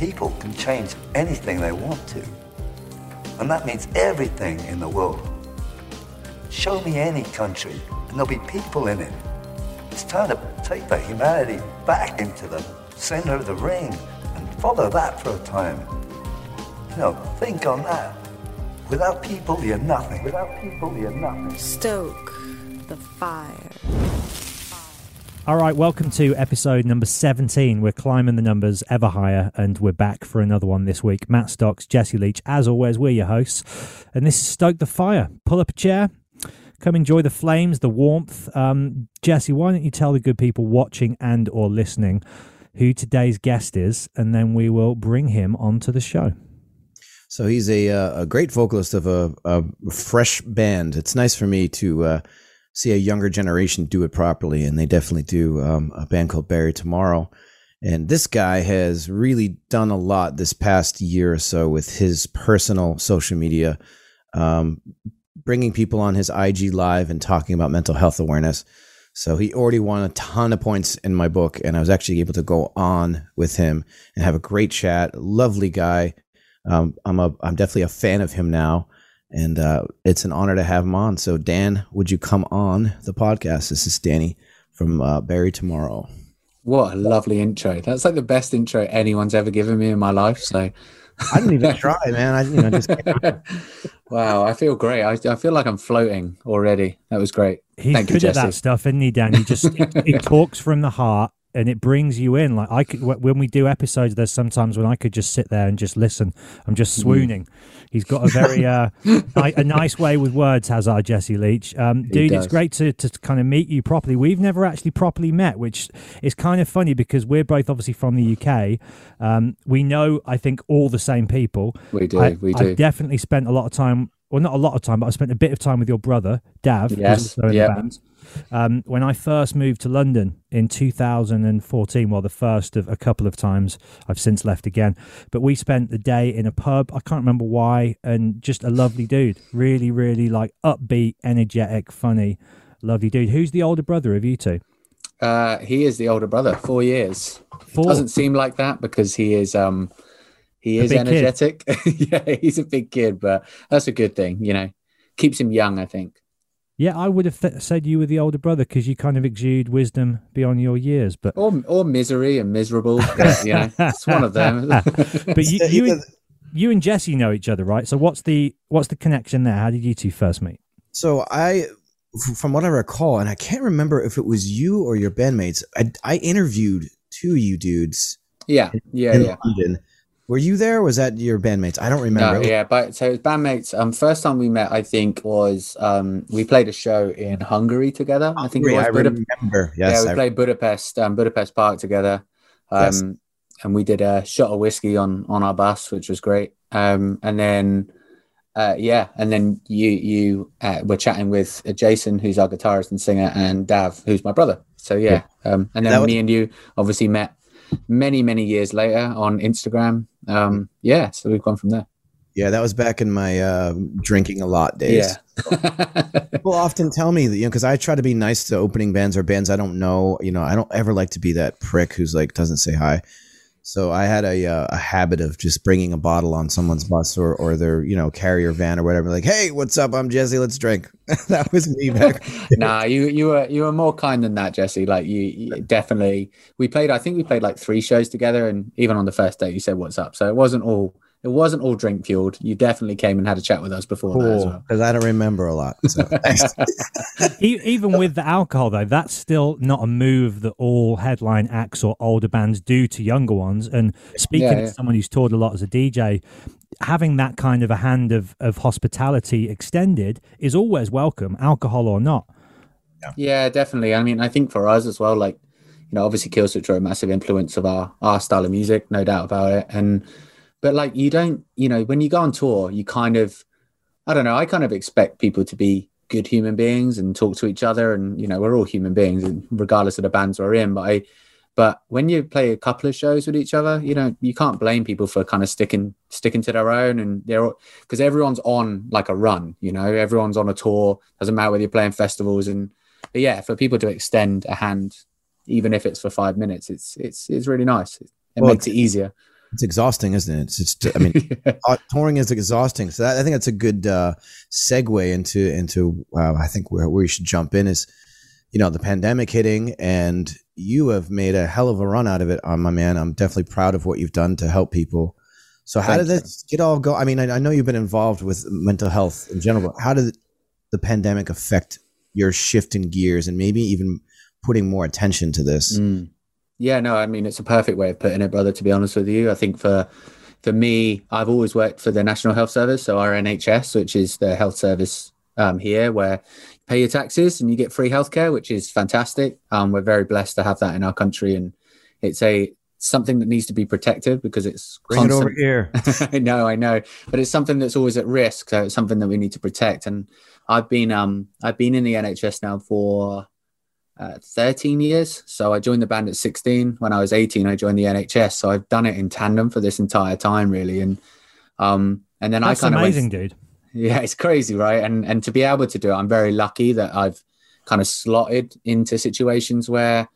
People can change anything they want to. And that means everything in the world. Show me any country, and there'll be people in it. It's time to take the humanity back into the center of the ring and follow that for a time. You know, think on that. Without people, you're nothing. Without people, you're nothing. Stoke the fire. All right, welcome to episode number 17. We're climbing the numbers ever higher, and we're back for another one this week. Matt Stocks, Jesse Leach, as always, we're your hosts. And this is Stoke the Fire. Pull up a chair, come enjoy the flames, the warmth. Um, Jesse, why don't you tell the good people watching and or listening who today's guest is, and then we will bring him onto the show. So he's a, uh, a great vocalist of a, a fresh band. It's nice for me to uh, see a younger generation do it properly, and they definitely do. Um, a band called Bury Tomorrow, and this guy has really done a lot this past year or so with his personal social media, um, bringing people on his IG live and talking about mental health awareness. So he already won a ton of points in my book, and I was actually able to go on with him and have a great chat. Lovely guy. Um, I'm a I'm definitely a fan of him now, and uh, it's an honor to have him on. So Dan, would you come on the podcast? This is Danny from uh, Bury Tomorrow. What a lovely intro! That's like the best intro anyone's ever given me in my life. So I didn't even try, man. I you know just wow, I feel great. I, I feel like I'm floating already. That was great. He's Thank you, good at Jesse. that stuff, isn't he, Dan? He just he talks from the heart and it brings you in. Like I could when we do episodes, there's sometimes when I could just sit there and just listen. I'm just Mm. swooning. He's got a very uh, ni- a nice way with words, has our Jesse Leach. Um, dude, it's great to to kind of meet you properly. We've never actually properly met, which is kind of funny because we're both obviously from the UK. Um, we know, I think, all the same people. We do, I, we do. I've definitely spent a lot of time. Well, not a lot of time, but I spent a bit of time with your brother, Dav, Yes, also in yep. the band. Um, when I first moved to London in 2014, well, the first of a couple of times, I've since left again. But we spent the day in a pub. I can't remember why, and just a lovely dude. Really, really like upbeat, energetic, funny, lovely dude. Who's the older brother of you two? Uh, he is the older brother, four years. Four. Doesn't seem like that because he is um he is energetic. yeah, he's a big kid, but that's a good thing, you know. Keeps him young, I think. Yeah, I would have th- said you were the older brother because you kind of exude wisdom beyond your years. But Or or misery and miserable. but, you know, it's one of them. but you, you, and, you and Jesse know each other, right? So what's the what's the connection there? How did you two first meet? So I, from what I recall, and I can't remember if it was you or your bandmates. I, I interviewed two of you dudes yeah, yeah, in yeah. London. Were you there? Or was that your bandmates? I don't remember. No, yeah, but so it's bandmates. Um, first time we met, I think, was um, we played a show in Hungary together. I think it was I remember. Yes, yeah, we I- played Budapest, um, Budapest Park together. Um, Yes. and we did a shot of whiskey on on our bus, which was great. Um, and then, uh, yeah, and then you you uh, were chatting with uh, Jason, who's our guitarist and singer, and Dav, who's my brother. So yeah, um, and then was- me and you obviously met many many years later on Instagram. Um, yeah, so we've gone from there. yeah, that was back in my uh, drinking a lot days. Yeah. People often tell me that you know because I try to be nice to opening bands or bands I don't know. You know, I don't ever like to be that prick who's like doesn't say hi. So I had a uh, a habit of just bringing a bottle on someone's bus or or their you know carrier van or whatever. Like, hey, what's up? I'm Jesse. Let's drink. that was me back. nah, you you were you were more kind than that, Jesse. Like you, you definitely. We played. I think we played like three shows together, and even on the first day, you said what's up. So it wasn't all. It wasn't all drink fueled. You definitely came and had a chat with us before that as well. because I don't remember a lot. So. Even with the alcohol, though, that's still not a move that all headline acts or older bands do to younger ones. And speaking Yeah, as yeah. someone who's toured a lot as a DJ, having that kind of a hand of, of hospitality extended is always welcome, alcohol or not. Yeah, definitely. I mean, I think for us as well, like you know, obviously Killswitch are a massive influence of our our style of music, no doubt about it. And but like you don't, you know, when you go on tour, you kind of, I don't know, I kind of expect people to be good human beings and talk to each other, and you know, we're all human beings, regardless of the bands we're in. But I, but when you play a couple of shows with each other, you know, you can't blame people for kind of sticking sticking to their own, and they're because everyone's on like a run, you know, everyone's on a tour. Doesn't matter whether you're playing festivals and. But yeah, for people to extend a hand even if it's for five minutes. It's it's it's really nice. It, well, makes it easier. It's exhausting, isn't it? It's, it's I mean, yeah. Touring is exhausting. So that, I think that's a good uh, segue into into uh, I think where where we should jump in is, you know, the pandemic hitting, and you have made a hell of a run out of it, on uh, my man. I'm definitely proud of what you've done to help people. So how Thank did this get all go? I mean, I, I know you've been involved with mental health in general. But how did the pandemic affect your shift in gears and maybe even putting more attention to this. Mm. Yeah, no, I mean it's a perfect way of putting it, brother. To be honest with you, I think for for me, I've always worked for the National Health Service, so our NHS, which is the health service um, here, where you pay your taxes and you get free healthcare, which is fantastic. Um, we're very blessed to have that in our country, and it's a something that needs to be protected because it's Bring constant. it over here. I know, I know, but it's something that's always at risk. So it's something that we need to protect. And I've been um I've been in the NHS now for uh, 13 years. So I joined the band at 16. When I was 18, I joined the NHS. So I've done it in tandem for this entire time, really. And um, and then That's I kind of amazing, went, dude. Yeah, it's crazy, right? And and to be able to do it, I'm very lucky that I've kind of slotted into situations where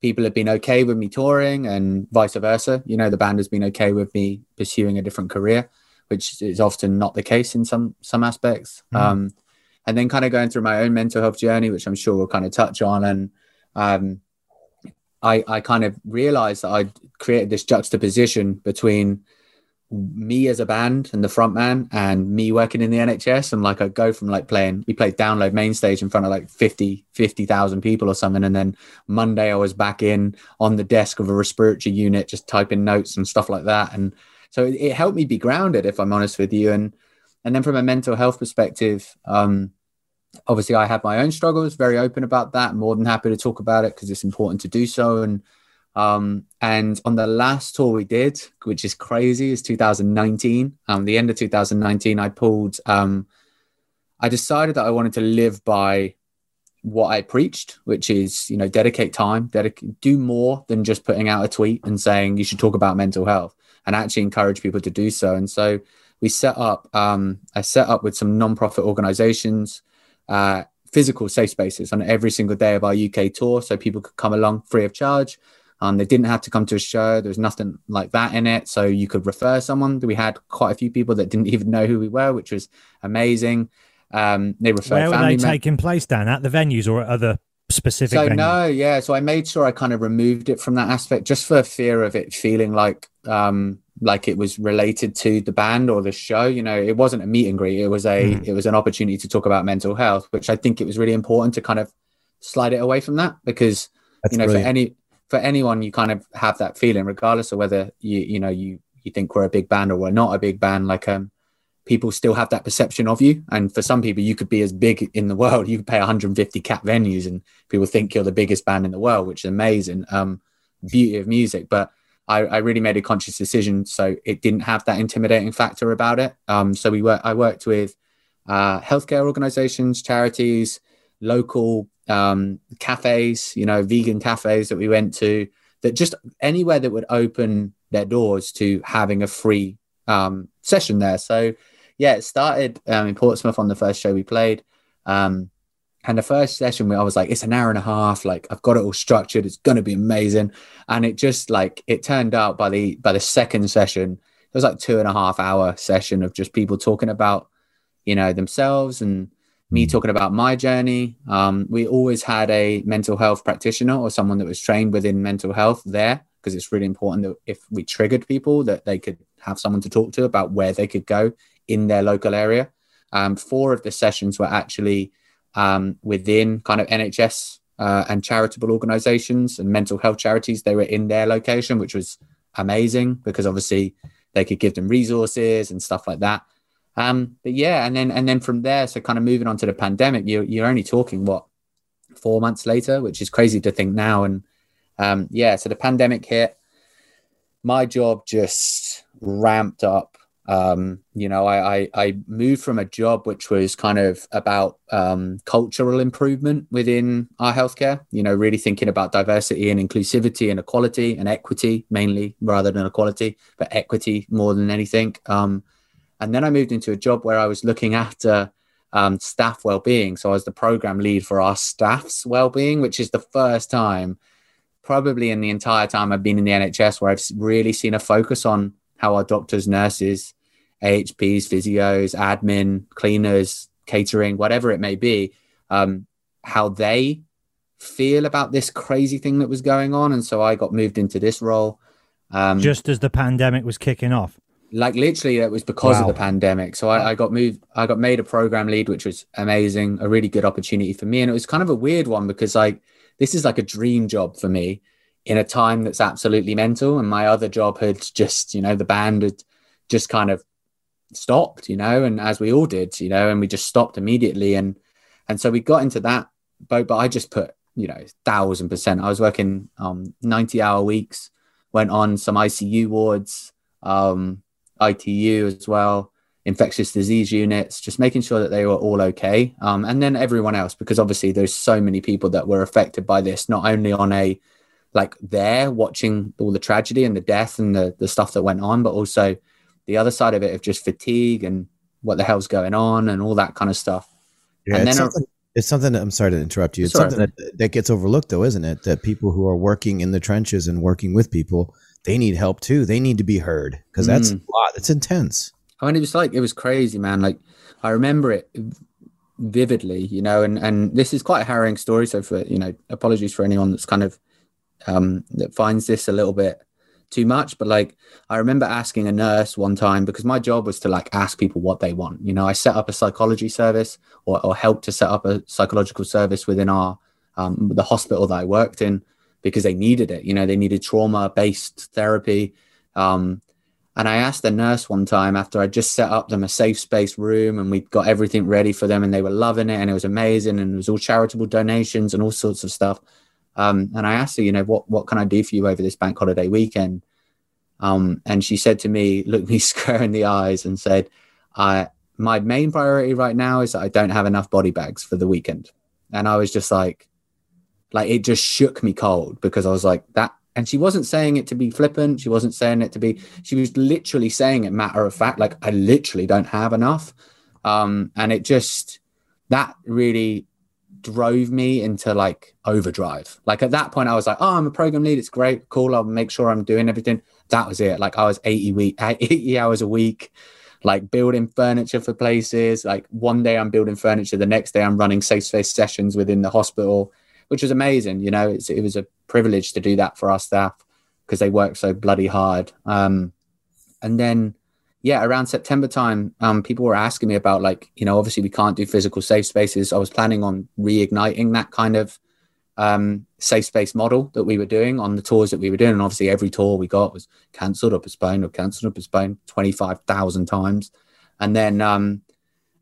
people have been okay with me touring, and vice versa. You know, the band has been okay with me pursuing a different career, which is often not the case in some some aspects. Mm. Um, and then kind of going through my own mental health journey, which I'm sure we'll kind of touch on. And um, I, I kind of realized that I'd created this juxtaposition between me as a band and the front man and me working in the NHS. And like I go from like playing, we played download main stage in front of like 50, 50,000 people or something. And then Monday I was back in on the desk of a respiratory unit, just typing notes and stuff like that. And so it, it helped me be grounded, if I'm honest with you. And and then from a mental health perspective, um, obviously I have my own struggles, very open about that. More than happy to talk about it because it's important to do so. And um, and on the last tour we did, which is crazy, is 2019. Um, the end of 2019, I pulled. Um, I decided that I wanted to live by what I preached, which is you know dedicate time, dedicate, do more than just putting out a tweet and saying you should talk about mental health, and actually encourage people to do so. And so we set up, um, I set up with some non-profit organizations, uh, physical safe spaces on every single day of our UK tour. So people could come along free of charge. Um, they didn't have to come to a show. There was nothing like that in it. So you could refer someone. We had quite a few people that didn't even know who we were, which was amazing. Um, they referred. Where were they taking place, Dan? At the venues or at other specific? So venues? no, yeah. So I made sure I kind of removed it from that aspect, just for fear of it feeling like um, like it was related to the band or the show you know it wasn't a meet and greet it was a mm. it was an opportunity to talk about mental health which i think it was really important to kind of slide it away from that because That's you know brilliant. for any for anyone you kind of have that feeling regardless of whether you you know you you think we're a big band or we're not a big band like um people still have that perception of you and for some people you could be as big in the world you could pay 150 cap venues and people think you're the biggest band in the world which is amazing um beauty of music but I, I, really made a conscious decision so it didn't have that intimidating factor about it. Um, so we work, I worked with uh, healthcare organizations, charities, local um, cafes, you know, vegan cafes that we went to, that just anywhere that would open their doors to having a free um, session there. So yeah, it started um, in Portsmouth on the first show we played. Um, and the first session where I was like, it's an hour and a half, like I've got it all structured, it's gonna be amazing. And it just like it turned out by the by the second session, it was like two and a half hour session of just people talking about, you know, themselves and me mm. talking about my journey. Um, we always had a mental health practitioner or someone that was trained within mental health there because it's really important that if we triggered people that they could have someone to talk to about where they could go in their local area. Um, four of the sessions were actually um, within kind of NHS uh, and charitable organizations and mental health charities. They were in their location, which was amazing because obviously they could give them resources and stuff like that. Um, but yeah, and then and then from there, so kind of moving on to the pandemic, you're you're only talking what four months later, which is crazy to think now. And um, yeah, so the pandemic hit. My job just ramped up. Um, you know, I, I, I moved from a job which was kind of about um, cultural improvement within our healthcare. You know, really thinking about diversity and inclusivity and equality and equity mainly rather than equality, but equity more than anything. Um, and then I moved into a job where I was looking after um, staff well-being. So I was the program lead for our staff's well-being, which is the first time, probably in the entire time I've been in the NHS, where I've really seen a focus on how our doctors, nurses, AHPs, physios, admin, cleaners, catering, whatever it may be, um, how they feel about this crazy thing that was going on. And so I got moved into this role. Um, Just as the pandemic was kicking off like literally it was because wow. of the pandemic so I, I, got moved i got made a program lead which was amazing a really good opportunity for me and it was kind of a weird one because like this is like a dream job for me in a time that's absolutely mental. And my other job had just you know the band had just kind of stopped you know and as we all did you know and we just stopped immediately. And and so we got into that boat but i just put you know thousand percent. I was working um 90 hour weeks went on some icu wards um ITU as well, infectious disease units, just making sure that they were all okay. Um, and then everyone else, because obviously there's so many people that were affected by this, not only on a like there watching all the tragedy and the death and the, the stuff that went on, but also the other side of it of just fatigue and what the hell's going on and all that kind of stuff. Yeah, and it's, then something, it's something that I'm sorry to interrupt you. It's sorry. something that, that gets overlooked though, isn't it? That people who are working in the trenches and working with people they need help too. They need to be heard because that's mm. a lot. It's intense. I mean, it was like it was crazy, man. Like I remember it vividly, you know, and and this is quite a harrowing story. So for you know, apologies for anyone that's kind of um that finds this a little bit too much. But like I remember asking a nurse one time because my job was to like ask people what they want. You know, I set up a psychology service or, or helped to set up a psychological service within our um, the hospital that I worked in because they needed it. You know, they needed trauma based therapy. Um, and I asked the nurse one time after I just set up them a safe space room and we got everything ready for them and they were loving it and it was amazing and it was all charitable donations and all sorts of stuff. Um, and I asked her, you know, what what can I do for you over this bank holiday weekend? Um, and she said to me, looked me square in the eyes and said, I my main priority right now is that I don't have enough body bags for the weekend. And I was just like, like it just shook me cold because I was like that. And she wasn't saying it to be flippant. She wasn't saying it to be. She was literally saying it matter of fact. Like I literally don't have enough. Um, and it just that really drove me into like overdrive. Like at that point, I was like, "Oh, I'm a program lead. It's great, cool. I'll make sure I'm doing everything." That was it. Like I was 80 week, 80 hours a week, like building furniture for places. Like one day I'm building furniture, the next day I'm running safe space sessions within the hospital which was amazing. You know, it was a privilege to do that for our staff because they work so bloody hard. Um, and then, yeah, around September time, um, people were asking me about like, you know, obviously we can't do physical safe spaces. I was planning on reigniting that kind of um, safe space model that we were doing on the tours that we were doing. And obviously, every tour we got was cancelled or postponed or cancelled or postponed 25,000 times. And then um,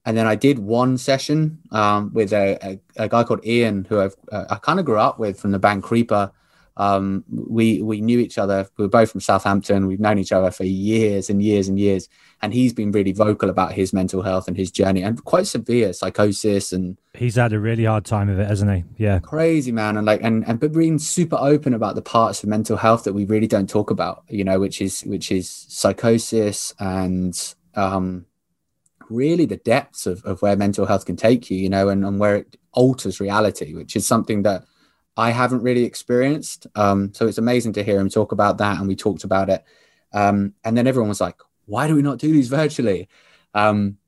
and then I did one session um, with a, a, a, guy called Ian, who I've, uh, I kind of grew up with from the band Creeper. Um, we we knew each other. We were both from Southampton. We've known each other for years and years and years. And he's been really vocal about his mental health and his journey, and quite severe psychosis. And he's had a really hard time of it, hasn't he? Yeah, crazy man. And like, and and but being super open about the parts of mental health that we really don't talk about. You know, which is which is psychosis and um, really the depths of, of where mental health can take you, you know, and, and where it alters reality, which is something that I haven't really experienced. Um, so it's amazing to hear him talk about that. And we talked about it. Um, and then everyone was like, why do we not do these virtually? Um,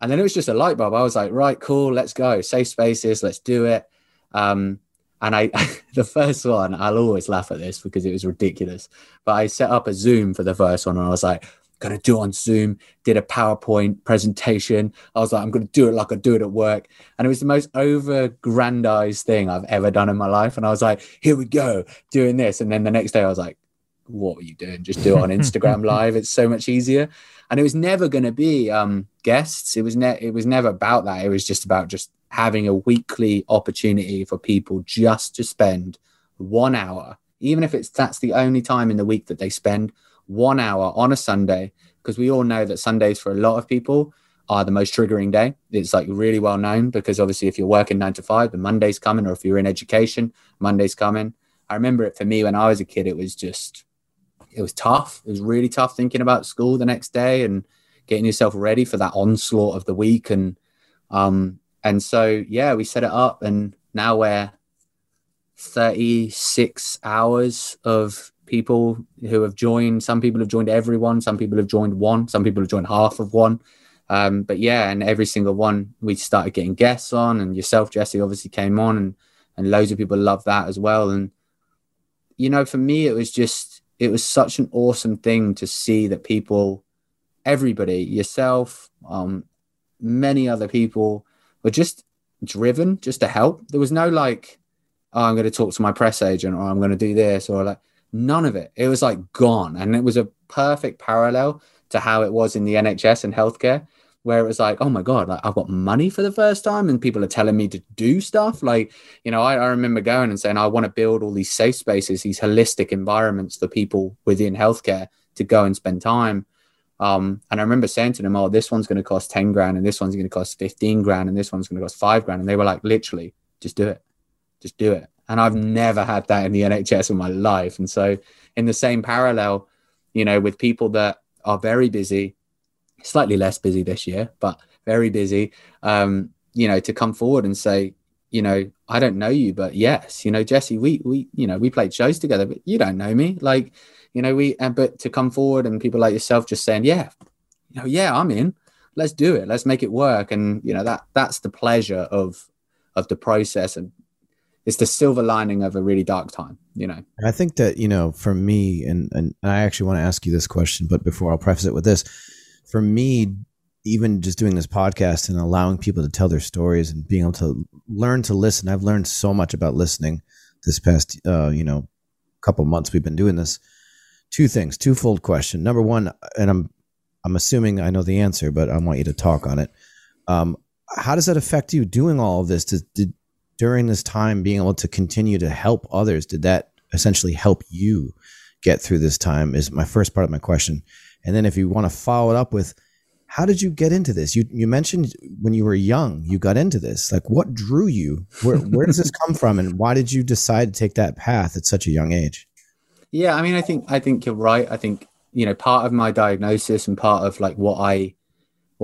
and then it was just a light bulb. I was like, right, cool, let's go. Safe spaces, let's do it. Um, and I, the first one, I'll always laugh at this because it was ridiculous. But I set up a Zoom for the first one and I was like, going to do it on Zoom, did a PowerPoint presentation. I was like, I'm going to do it like I do it at work. And it was the most over grandized thing I've ever done in my life. And I was like, here we go, doing this. And then the next day I was like, what are you doing? Just do it on Instagram live. It's so much easier. And it was never going to be um, guests. It was ne- it was never about that. It was just about just having a weekly opportunity for people just to spend one hour even if it's that's the only time in the week that they spend one hour on a Sunday, because we all know that Sundays for a lot of people are the most triggering day. It's like really well known because obviously if you're working nine to five, the Monday's coming, or if you're in education, Monday's coming. I remember it for me when I was a kid, it was just it was tough. It was really tough thinking about school the next day and getting yourself ready for that onslaught of the week. And um and so yeah, we set it up and now we're 36 hours of people who have joined. Some people have joined everyone, some people have joined one, some people have joined half of one. Um, but yeah, and every single one we started getting guests on, and yourself, Jesse, obviously came on, and and loads of people love that as well. And you know, for me, it was just it was such an awesome thing to see that people, everybody, yourself, um, many other people, were just driven just to help. There was no like, oh, I'm going to talk to my press agent, or I'm going to do this, or like none of it. It was like gone, and it was a perfect parallel to how it was in the NHS and healthcare where it was like, oh my God, like I've got money for the first time and people are telling me to do stuff. Like, you know, I, I remember going and saying, I want to build all these safe spaces, these holistic environments for people within healthcare to go and spend time. Um, and I remember saying to them, oh, this one's going to cost 10 grand and this one's going to cost 15 grand and this one's going to cost five grand. And they were like, literally, just do it. Just do it. And I've never had that in the NHS in my life. And so, in the same parallel, you know, with people that are very busy, slightly less busy this year, but very busy. Um, you know, to come forward and say, you know, I don't know you, but yes, you know, Jesse, we we you know we played shows together, but you don't know me, like, you know, we and but to come forward and people like yourself just saying, yeah, you know, yeah, I'm in. Let's do it. Let's make it work. And you know that that's the pleasure of of the process and it's the silver lining of a really dark time you know i think that you know for me and and i actually want to ask you this question but before i'll preface it with this for me, even just doing this podcast and allowing people to tell their stories and being able to learn to listen, I've learned so much about listening this past, uh, you know, couple months we've been doing this. Two things, twofold question. Number one, and I'm, I'm assuming I know the answer, but I want you to talk on it. Um, how does that affect you doing all of this? Did, did during this time being able to continue to help others? Did that essentially help you get through this time? Is my first part of my question. And then if you want to follow it up with, how did you get into this? You you mentioned when you were young, you got into this. Like, what drew you? Where where does this come from, and why did you decide to take that path at such a young age? Yeah, I mean, I think I think you're right. I think you know part of my diagnosis and part of like what I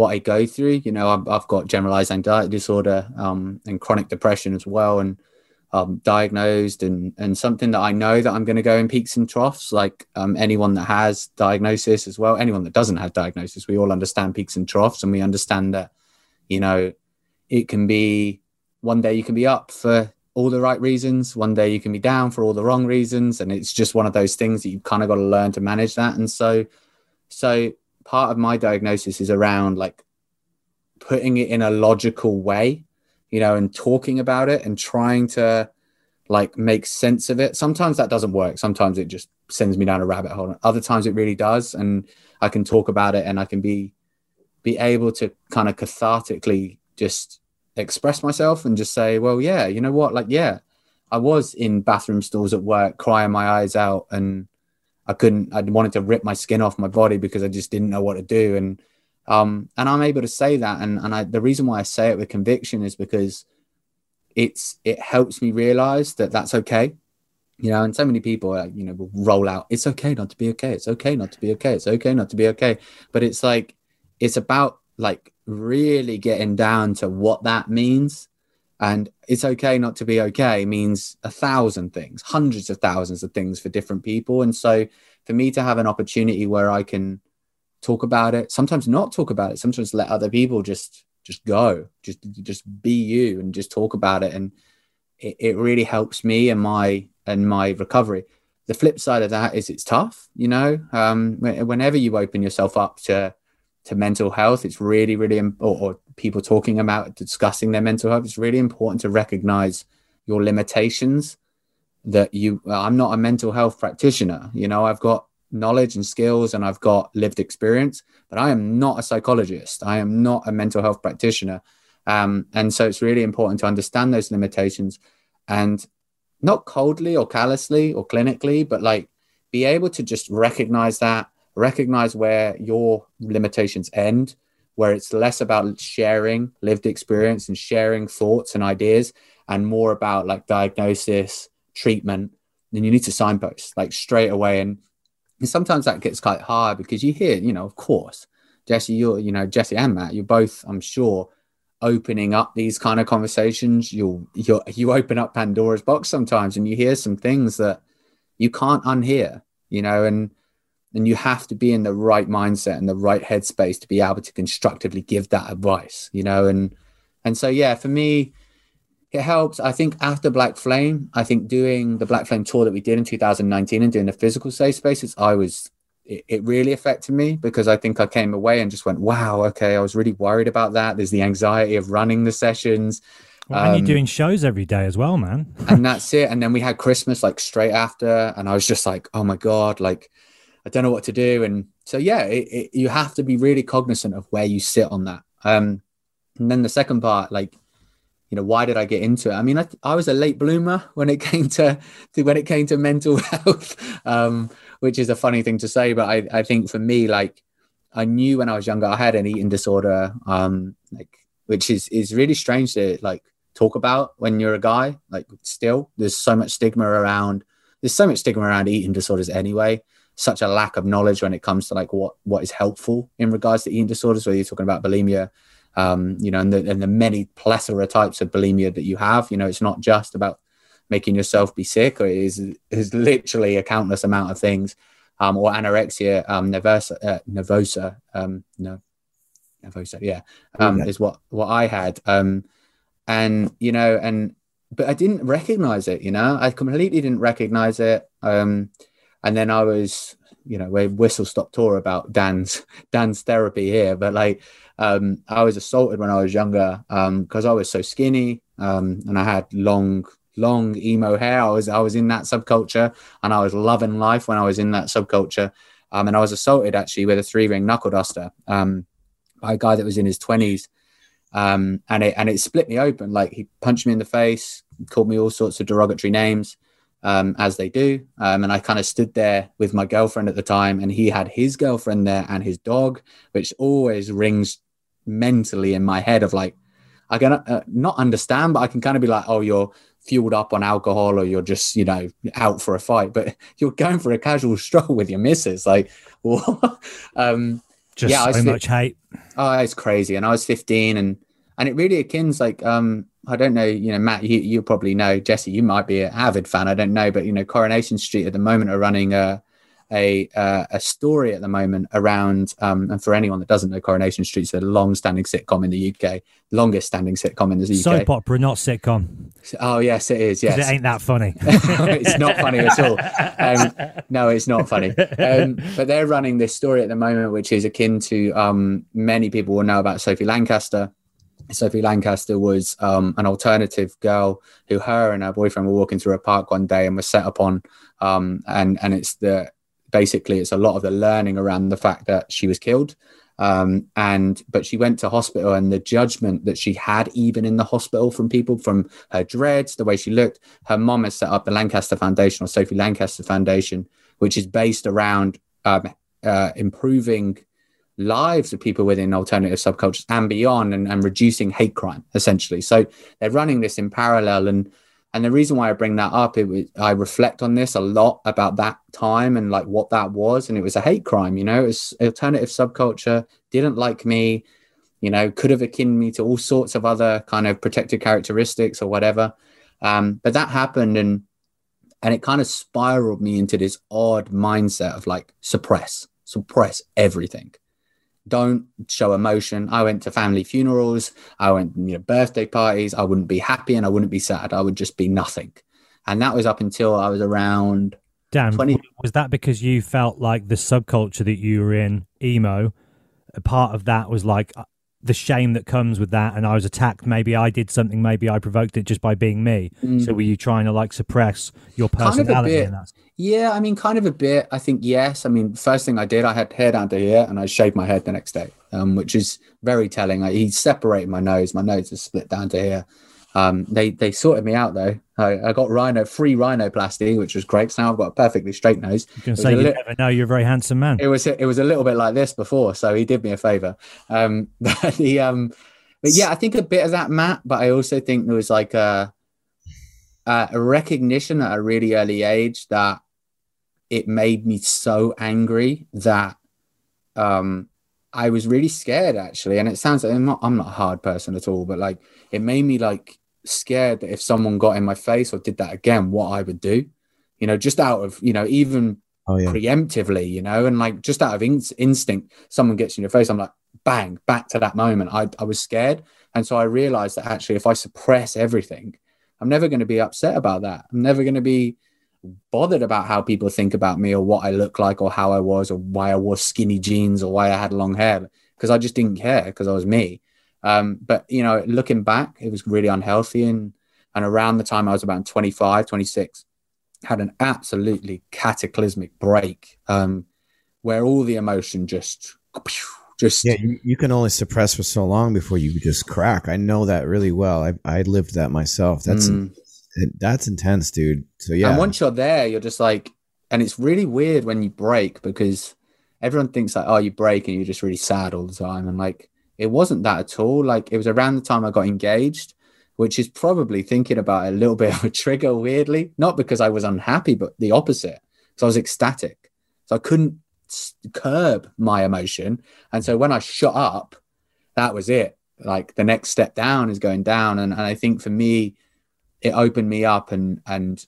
what I go through. You know, I've, I've got generalized anxiety disorder um, and chronic depression as well, and um, diagnosed and and something that I know that I'm going to go in peaks and troughs. Like um, anyone that has diagnosis as well, anyone that doesn't have diagnosis, we all understand peaks and troughs, and we understand that you know it can be one day you can be up for all the right reasons, one day you can be down for all the wrong reasons, and it's just one of those things that you've kind of got to learn to manage that. And so, so part of my diagnosis is around like putting it in a logical way you know, and talking about it and trying to like make sense of it. Sometimes that doesn't work. Sometimes it just sends me down a rabbit hole. Other times it really does, and I can talk about it and I can be be able to kind of cathartically just express myself and just say, well, yeah, you know what, like, yeah, I was in bathroom stalls at work, crying my eyes out, and I couldn't. I wanted to rip my skin off my body because I just didn't know what to do, and um, and I'm able to say that. And, and I, the reason why I say it with conviction is because it's, it helps me realize that that's okay. You know, and so many people, uh, you know, will roll out, it's okay not to be okay. It's okay not to be okay. It's okay not to be okay. But it's like, it's about like really getting down to what that means. And it's okay not to be okay means a thousand things, hundreds of thousands of things for different people. And so for me to have an opportunity where I can, talk about it sometimes not talk about it sometimes let other people just just go just just be you and just talk about it and it, it really helps me and my and my recovery the flip side of that is it's tough you know um, whenever you open yourself up to to mental health it's really really or, or people talking about discussing their mental health it's really important to recognize your limitations that you i'm not a mental health practitioner you know i've got knowledge and skills and I've got lived experience, but I am not a psychologist. I am not a mental health practitioner. Um, and so it's really important to understand those limitations and not coldly or callously or clinically, but like be able to just recognize that, recognize where your limitations end, where it's less about sharing lived experience and sharing thoughts and ideas and more about like diagnosis, treatment, then you need to signpost like straight away. And, and sometimes that gets quite hard because you hear, you know, of course, Jesse, you're, you know, Jesse and Matt, you're both, I'm sure, opening up these kind of conversations. You'll, you you open up Pandora's box sometimes and you hear some things that you can't unhear, you know, and, and you have to be in the right mindset and the right headspace to be able to constructively give that advice, you know, and, and so, yeah, for me, it helps. I think after Black Flame, I think doing the Black Flame tour that we did in 2019 and doing the physical safe spaces, I was it, it really affected me because I think I came away and just went, wow, okay, I was really worried about that. There's the anxiety of running the sessions. Well, and um, you're doing shows every day as well, man. and that's it. And then we had Christmas like straight after, and I was just like, oh my god, like I don't know what to do. And so yeah, it, it, you have to be really cognizant of where you sit on that. Um, and then the second part, like you know why did i get into it i mean i, I was a late bloomer when it came to, to when it came to mental health um, which is a funny thing to say but I, I think for me like i knew when i was younger i had an eating disorder um, like which is is really strange to like talk about when you're a guy like still there's so much stigma around there's so much stigma around eating disorders anyway such a lack of knowledge when it comes to like what what is helpful in regards to eating disorders whether you're talking about bulimia um, you know, and the, and the many plethora types of bulimia that you have. You know, it's not just about making yourself be sick, or it is is literally a countless amount of things. Um, or anorexia um, nervosa, uh, nervosa, um, no, nervosa, yeah, um, is what what I had. Um, and you know, and but I didn't recognize it. You know, I completely didn't recognize it. Um, and then I was, you know, we whistle stop tour about Dan's Dan's therapy here, but like um, I was assaulted when I was younger because um, I was so skinny um, and I had long, long emo hair. I was I was in that subculture and I was loving life when I was in that subculture. Um, and I was assaulted actually with a three ring knuckle duster um, by a guy that was in his twenties. Um, and it and it split me open. Like he punched me in the face, called me all sorts of derogatory names. Um, as they do. Um, and I kind of stood there with my girlfriend at the time, and he had his girlfriend there and his dog, which always rings mentally in my head of like I can uh, not understand, but I can kind of be like, oh, you're fueled up on alcohol or you're just you know out for a fight, but you're going for a casual stroll with your missus, like, um, just yeah, so much hate. Oh, it's crazy, and I was 15, and and it really akins like um I don't know, you know, Matt, you you probably know Jesse, you might be an avid fan, I don't know, but you know, Coronation Street at the moment are running a a uh, a story at the moment around um, and for anyone that doesn't know coronation street's a long-standing sitcom in the uk longest standing sitcom in the uk soap opera not sitcom. Oh yes it is yes. It ain't that funny. It's not funny at all. Um, no it's not funny. Um, but they're running this story at the moment which is akin to um, many people will know about sophie lancaster Sophie Lancaster was um, an alternative girl who her and her boyfriend were walking through a park one day and were set upon. Um, and and it's the basically it's a lot of the learning around the fact that she was killed um, and but she went to hospital and the judgment that she had even in the hospital from people from her dreads the way she looked her mom has set up the lancaster foundation or sophie lancaster foundation which is based around um, uh, improving lives of people within alternative subcultures and beyond and, and reducing hate crime essentially so they're running this in parallel and and the reason why I bring that up, it I reflect on this a lot about that time and like what that was. And it was a hate crime, you know, it was alternative subculture, didn't like me, you know, could have akin me to all sorts of other kind of protected characteristics or whatever. Um, but that happened and and it kind of spiraled me into this odd mindset of like suppress, suppress everything don't show emotion. I went to family funerals, I went, you know, birthday parties. I wouldn't be happy and I wouldn't be sad. I would just be nothing. And that was up until I was around. Dan, 20... was that because you felt like the subculture that you were in, emo, a part of that was like the shame that comes with that and I was attacked. Maybe I did something maybe I provoked it just by being me. Mm. so were you trying to like suppress your personality kind of yeah I mean kind of a bit. I think yes. I mean first thing I did I had hair down to here and I shaved my head the next day um, which is very telling. Like, he separated my nose. My nose is split down to here. Um, they they sorted me out though. I, I got rhino free rhinoplasty, which was great. So now I've got a perfectly straight nose. You can say you li- never know. You're a very handsome man. it was it was a little bit like this before, so he did me a favor. Um, but the um, but yeah, I think a bit of that, Matt. But I also think there was like a a recognition at a really early age that it made me so angry that um I was really scared actually. And it sounds like I'm not I'm not a hard person at all, but like it made me like scared that if someone got in my face or did that again, what I would do. You know, just out of you know even Oh yeah. preemptively, you know, and like just out of in- instinct, someone gets in your face. I'm like, bang, back to that moment. I, I was scared. And so I realized that actually, if I suppress everything, I'm never going to be upset about that. I'm never going to be bothered about how people think about me or what I look like or how I was or why I wore skinny jeans or why I had long hair because I just didn't care because I was me. Um, but, you know, looking back, it was really unhealthy. And, and around the time I was about 25, 26, had an absolutely cataclysmic break um, where all the emotion just just Yeah, you, you can only suppress for so long before you just crack. I know that really well. I I lived that myself. That's Mm. that's intense, dude. So yeah, and once you're there you're just like and it's really weird when you break because everyone thinks like oh you break and you're just really sad all the time and like it wasn't that at all. Like it was around the time i got engaged which is probably thinking about it a little bit of a trigger weirdly. Not because i was unhappy but the opposite. So i was ecstatic. So i couldn't curb my emotion. And so when i shut up that was it. Like the next step down is going down. And, and i think for me it opened me up and and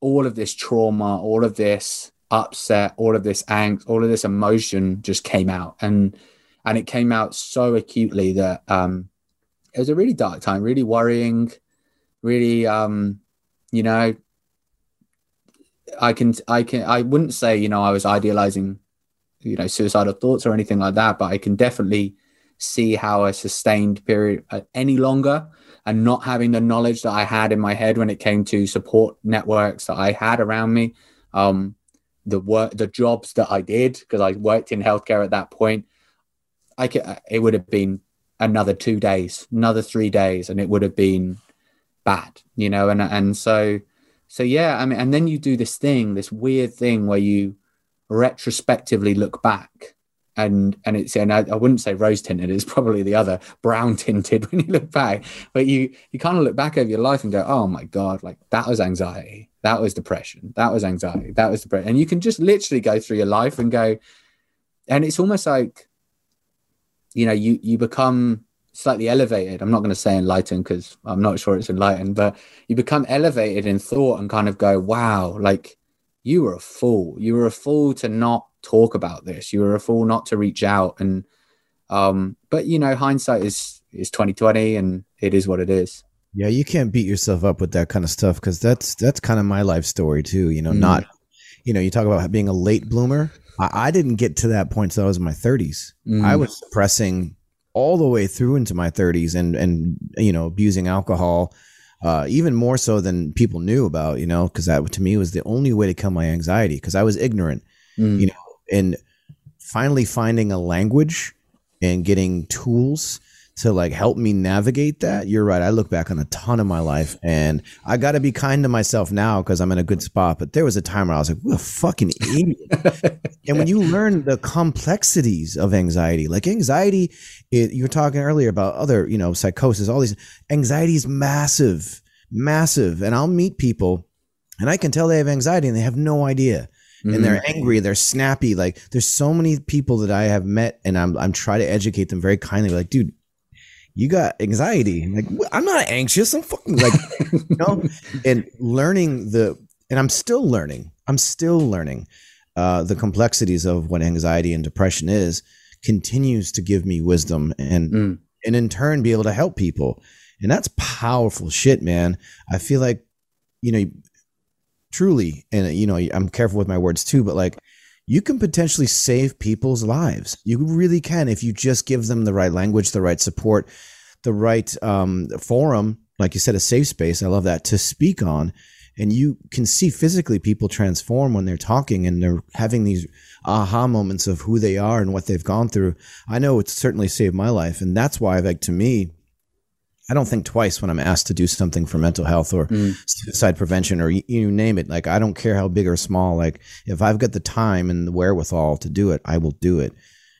all of this trauma all of this upset all of this angst all of this emotion just came out. And and it came out so acutely that um it was a really dark time really worrying really um you know i can i can i wouldn't say you know i was idealizing you know suicidal thoughts or anything like that but i can definitely see how a sustained period uh, any longer and not having the knowledge that I had in my head when it came to support networks that I had around me, um, the work, the jobs that I did because I worked in healthcare at that point, I could, it would have been another two days, another three days, and it would have been bad, you know, and and so so yeah, I mean, and then you do this thing, this weird thing where you retrospectively look back and and it's and I, I wouldn't say rose tinted it's probably the other brown tinted when you look back but you you kind of look back over your life and go oh my god like that was anxiety that was depression that was anxiety that was depression and you can just literally go through your life and go and it's almost like you know you you become slightly elevated i'm not going to say enlightened because i'm not sure it's enlightened but you become elevated in thought and kind of go wow like you were a fool you were a fool to not talk about this you were a fool not to reach out and um but you know hindsight is is 2020 and it is what it is yeah, you can't beat yourself up with that kind of stuff because that's that's kind of my life story too. You know, Mm. not you know, you talk about being a late bloomer. I, I didn't get to that point until I was in my 30s. Mm. I was suppressing all the way through into my 30s and and you know abusing alcohol uh, even more so than people knew about you know because that to me was the only way to kill my anxiety because i was ignorant Mm. you know and finally finding a language and getting tools to like help me navigate that you're right i look back on a ton of my life and i got to be kind to myself now because i'm in a good spot but there was a time where i was like what a fucking idiot. And when you learn the complexities of anxiety like anxiety it, you were talking earlier about other you know psychosis all these anxiety is massive massive and i'll meet people and i can tell they have anxiety and they have no idea and they're mm-hmm. angry they're snappy like there's so many people that i have met and i'm, I'm trying to educate them very kindly like dude you got anxiety. Like i'm not anxious. I'm fucking like you know? And learning the and i'm still learning. I'm still learning uh, the complexities of what anxiety and depression is continues to give me wisdom and Mm. and in turn be able to help people. And that's powerful shit man. I feel like you know truly and you know i'm careful with my words too but like you can potentially save people's lives. You really can if you just give them the right language the right support the right um, forum like you said a safe space i love that to speak on. And you can see physically people transform when they're talking and they're having these aha moments of who they are and what they've gone through. I know it's certainly saved my life and that's why like to me I don't think twice when I'm asked to do something for mental health or Mm. suicide prevention or you, you name it. Like I don't care how big or small. Like if I've got the time and the wherewithal to do it, I will do it.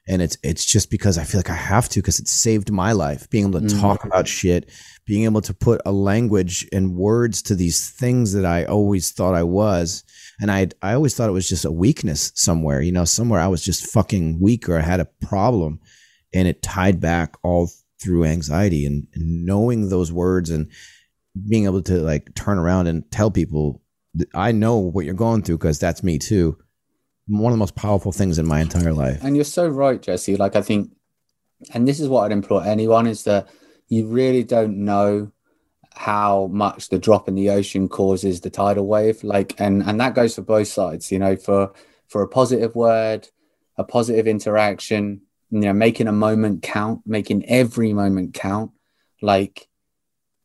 And it's it's just because I feel like I have to because it saved my life. Being able to Mm. talk about shit, being able to put a language and words to these things that I always thought I was. And I I always thought it was just a weakness somewhere, you know, somewhere I was just fucking weak or I had a problem. And it tied back all through anxiety and, knowing those words and being able to like turn around and tell people I know what you're going through because that's me too. One of the most powerful things in my entire life. And you're so right, Jesse. Like I think, and this is what I'd implore anyone is that you really don't know how much the drop in the ocean causes the tidal wave. Like, and and that goes for both sides. You know, for for a positive word, a positive interaction. You know, making a moment count, making every moment count. Like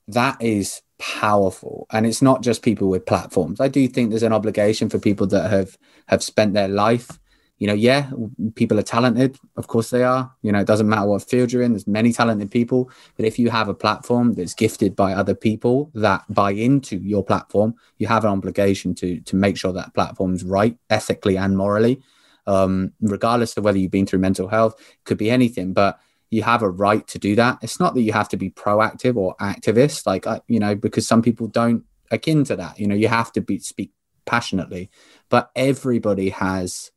that is powerful. And it's not just people with platforms. I do think there's an obligation for people that have have spent their life you know yeah people are talented. Of course they are. You know it doesn't matter what field you're in. There's many talented people. But if you have a platform that's gifted by other people that buy into your platform you have an obligation to to make sure that platform's right ethically and morally um regardless of whether you've been through mental health could be anything but you have a right to do that. It's not that you have to be proactive or activist, like uh, you know, because some people don't akin to that. You know, you have to be speak passionately, but everybody has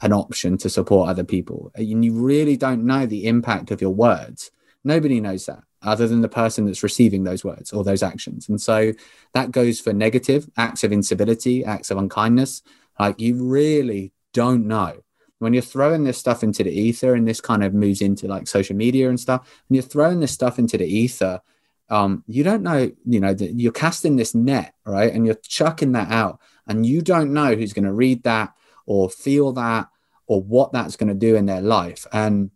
an option to support other people, and you really don't know the impact of your words. Nobody knows that other than the person that's receiving those words or those actions, and so that goes for negative acts of incivility, acts of unkindness. Like you really don't know. When you're throwing this stuff into the ether and this kind of moves into like social media and stuff when you're throwing this stuff into the ether um, you don't know you know that you're casting this net right? And you're chucking that out and you don't know who's going to read that or feel that or what that's going to do in their life. And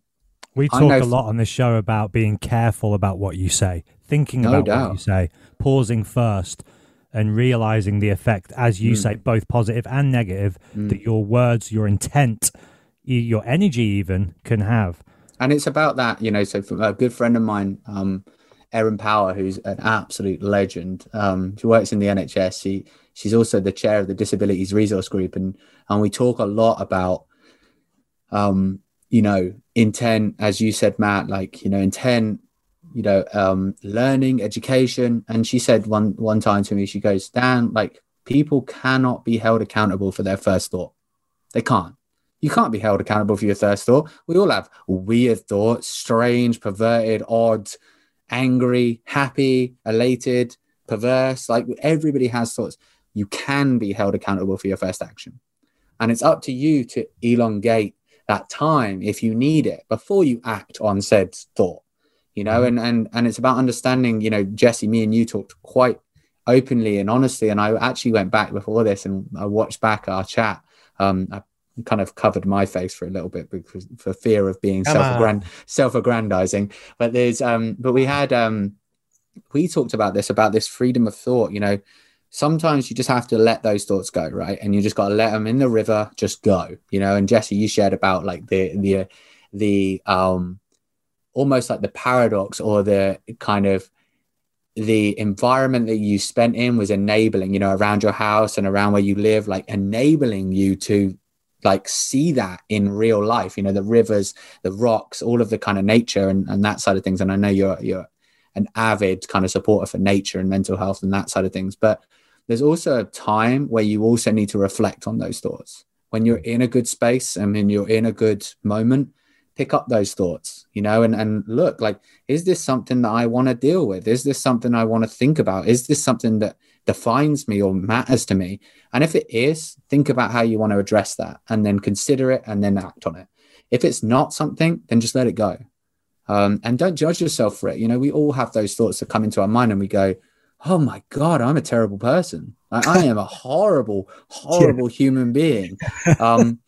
We talk a lot on this show about being careful about what you say, thinking No about doubt. what you say, pausing first, and realizing the effect, as you Mm. say, both positive and negative, that your words, your intent, your energy even can have. and it's about that you know so a good friend of mine um erin power who's an absolute legend um she works in the nhs she she's also the chair of the disabilities resource group and and we talk a lot about um you know intent as you said matt like you know intent you know um learning education and she said one one time to me she goes dan like people cannot be held accountable for their first thought they can't you can't be held accountable for your first thought. We all have weird thoughts, strange, perverted, odd, angry, happy, elated, perverse. Like everybody has thoughts. You can be held accountable for your first action. And it's up to you to elongate that time if you need it before you act on said thought. You know, and and and it's about understanding, you know, Jesse, me and you talked quite openly and honestly. And I actually went back before this and I watched back our chat. Um, I kind of covered my face for a little bit because for fear of being self-aggrand self-aggrandizing. But there's um but we had um we talked about this about this freedom of thought you know. Sometimes you just have to let those thoughts go right? And you just got to let them in the river just go you know. And jesse you shared about like the the the um almost like the paradox or the kind of the environment that you spent in was enabling you know around your house and around where you live like enabling you to like see that in real life you know the rivers the rocks all of the kind of nature and, and that side of things. And i know you're you're an avid kind of supporter for nature and mental health and that side of things. But there's also a time where you also need to reflect on those thoughts. When you're in a good space and when you're in a good moment pick up those thoughts you know and and look like is this something that i want to deal with? Is this something i want to think about? Is this something that defines me or matters to me? And if it is think about how you want to address that and then consider it and then act on it. If it's not something then just let it go. Um, and don't judge yourself for it. You know we all have those thoughts that come into our mind and we go oh my god i'm a terrible person. I, I am a horrible horrible human being. Um,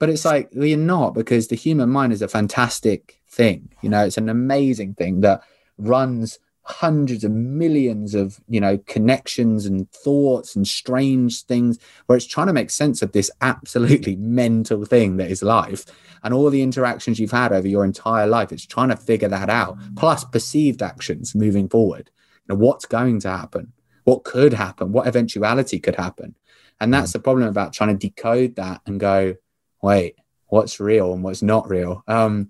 but it's like well, you're not because the human mind is a fantastic thing you know it's an amazing thing that runs hundreds of millions of you know connections and thoughts and strange things where it's trying to make sense of this absolutely mental thing that is life and all the interactions you've had over your entire life. It's trying to figure that out plus perceived actions moving forward. You know what's going to happen? What could happen? What eventuality could happen? And that's mm. the problem about trying to decode that and go wait what's real and what's not real? Um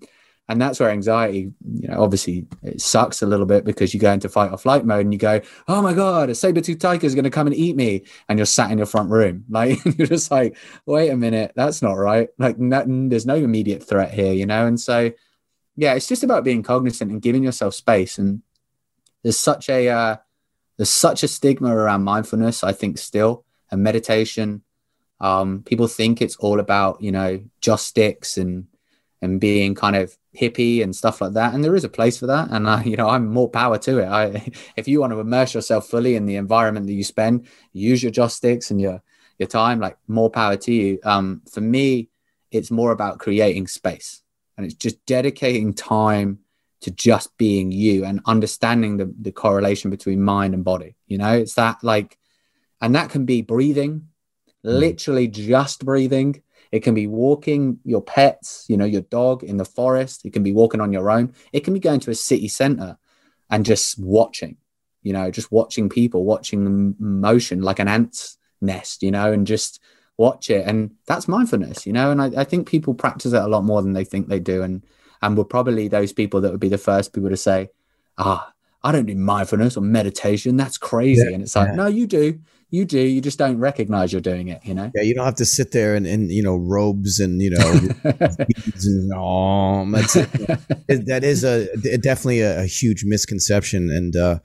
and that's where anxiety you know obviously it sucks a little bit because you go into fight or flight mode and you go oh my god a saber-tooth tiger is going to come and eat me and you're sat in your front room. Like you're just like wait a minute that's not right. Like no, there's no immediate threat here you know? And so yeah it's just about being cognizant and giving yourself space. And there's such a uh, there's such a stigma around mindfulness i think still and meditation um, people think it's all about you know just sticks and and being kind of hippie and stuff like that. And there is a place for that. And I, you know i'm more power to it. I if you want to immerse yourself fully in the environment that you spend use your joysticks and your your time like more power to you. Um for me it's more about creating space. And it's just dedicating time to just being you and understanding the, the correlation between mind and body you know? It's that like and that can be breathing literally just breathing it can be walking your pets, you know, your dog in the forest. It can be walking on your own. It can be going to a city center and just watching, you know, just watching people, watching motion like an ant's nest, you know, and just watch it. And that's mindfulness, you know. And I, I think people practice it a lot more than they think they do. And and we're probably those people that would be the first people to say, ah, I don't do mindfulness or meditation. That's crazy. Yeah, and it's like, yeah. no, you do you do you just don't recognize you're doing it you know? Yeah you don't have to sit there and in you know robes and you know and, oh, that's it, that is a definitely a, a, huge misconception and uh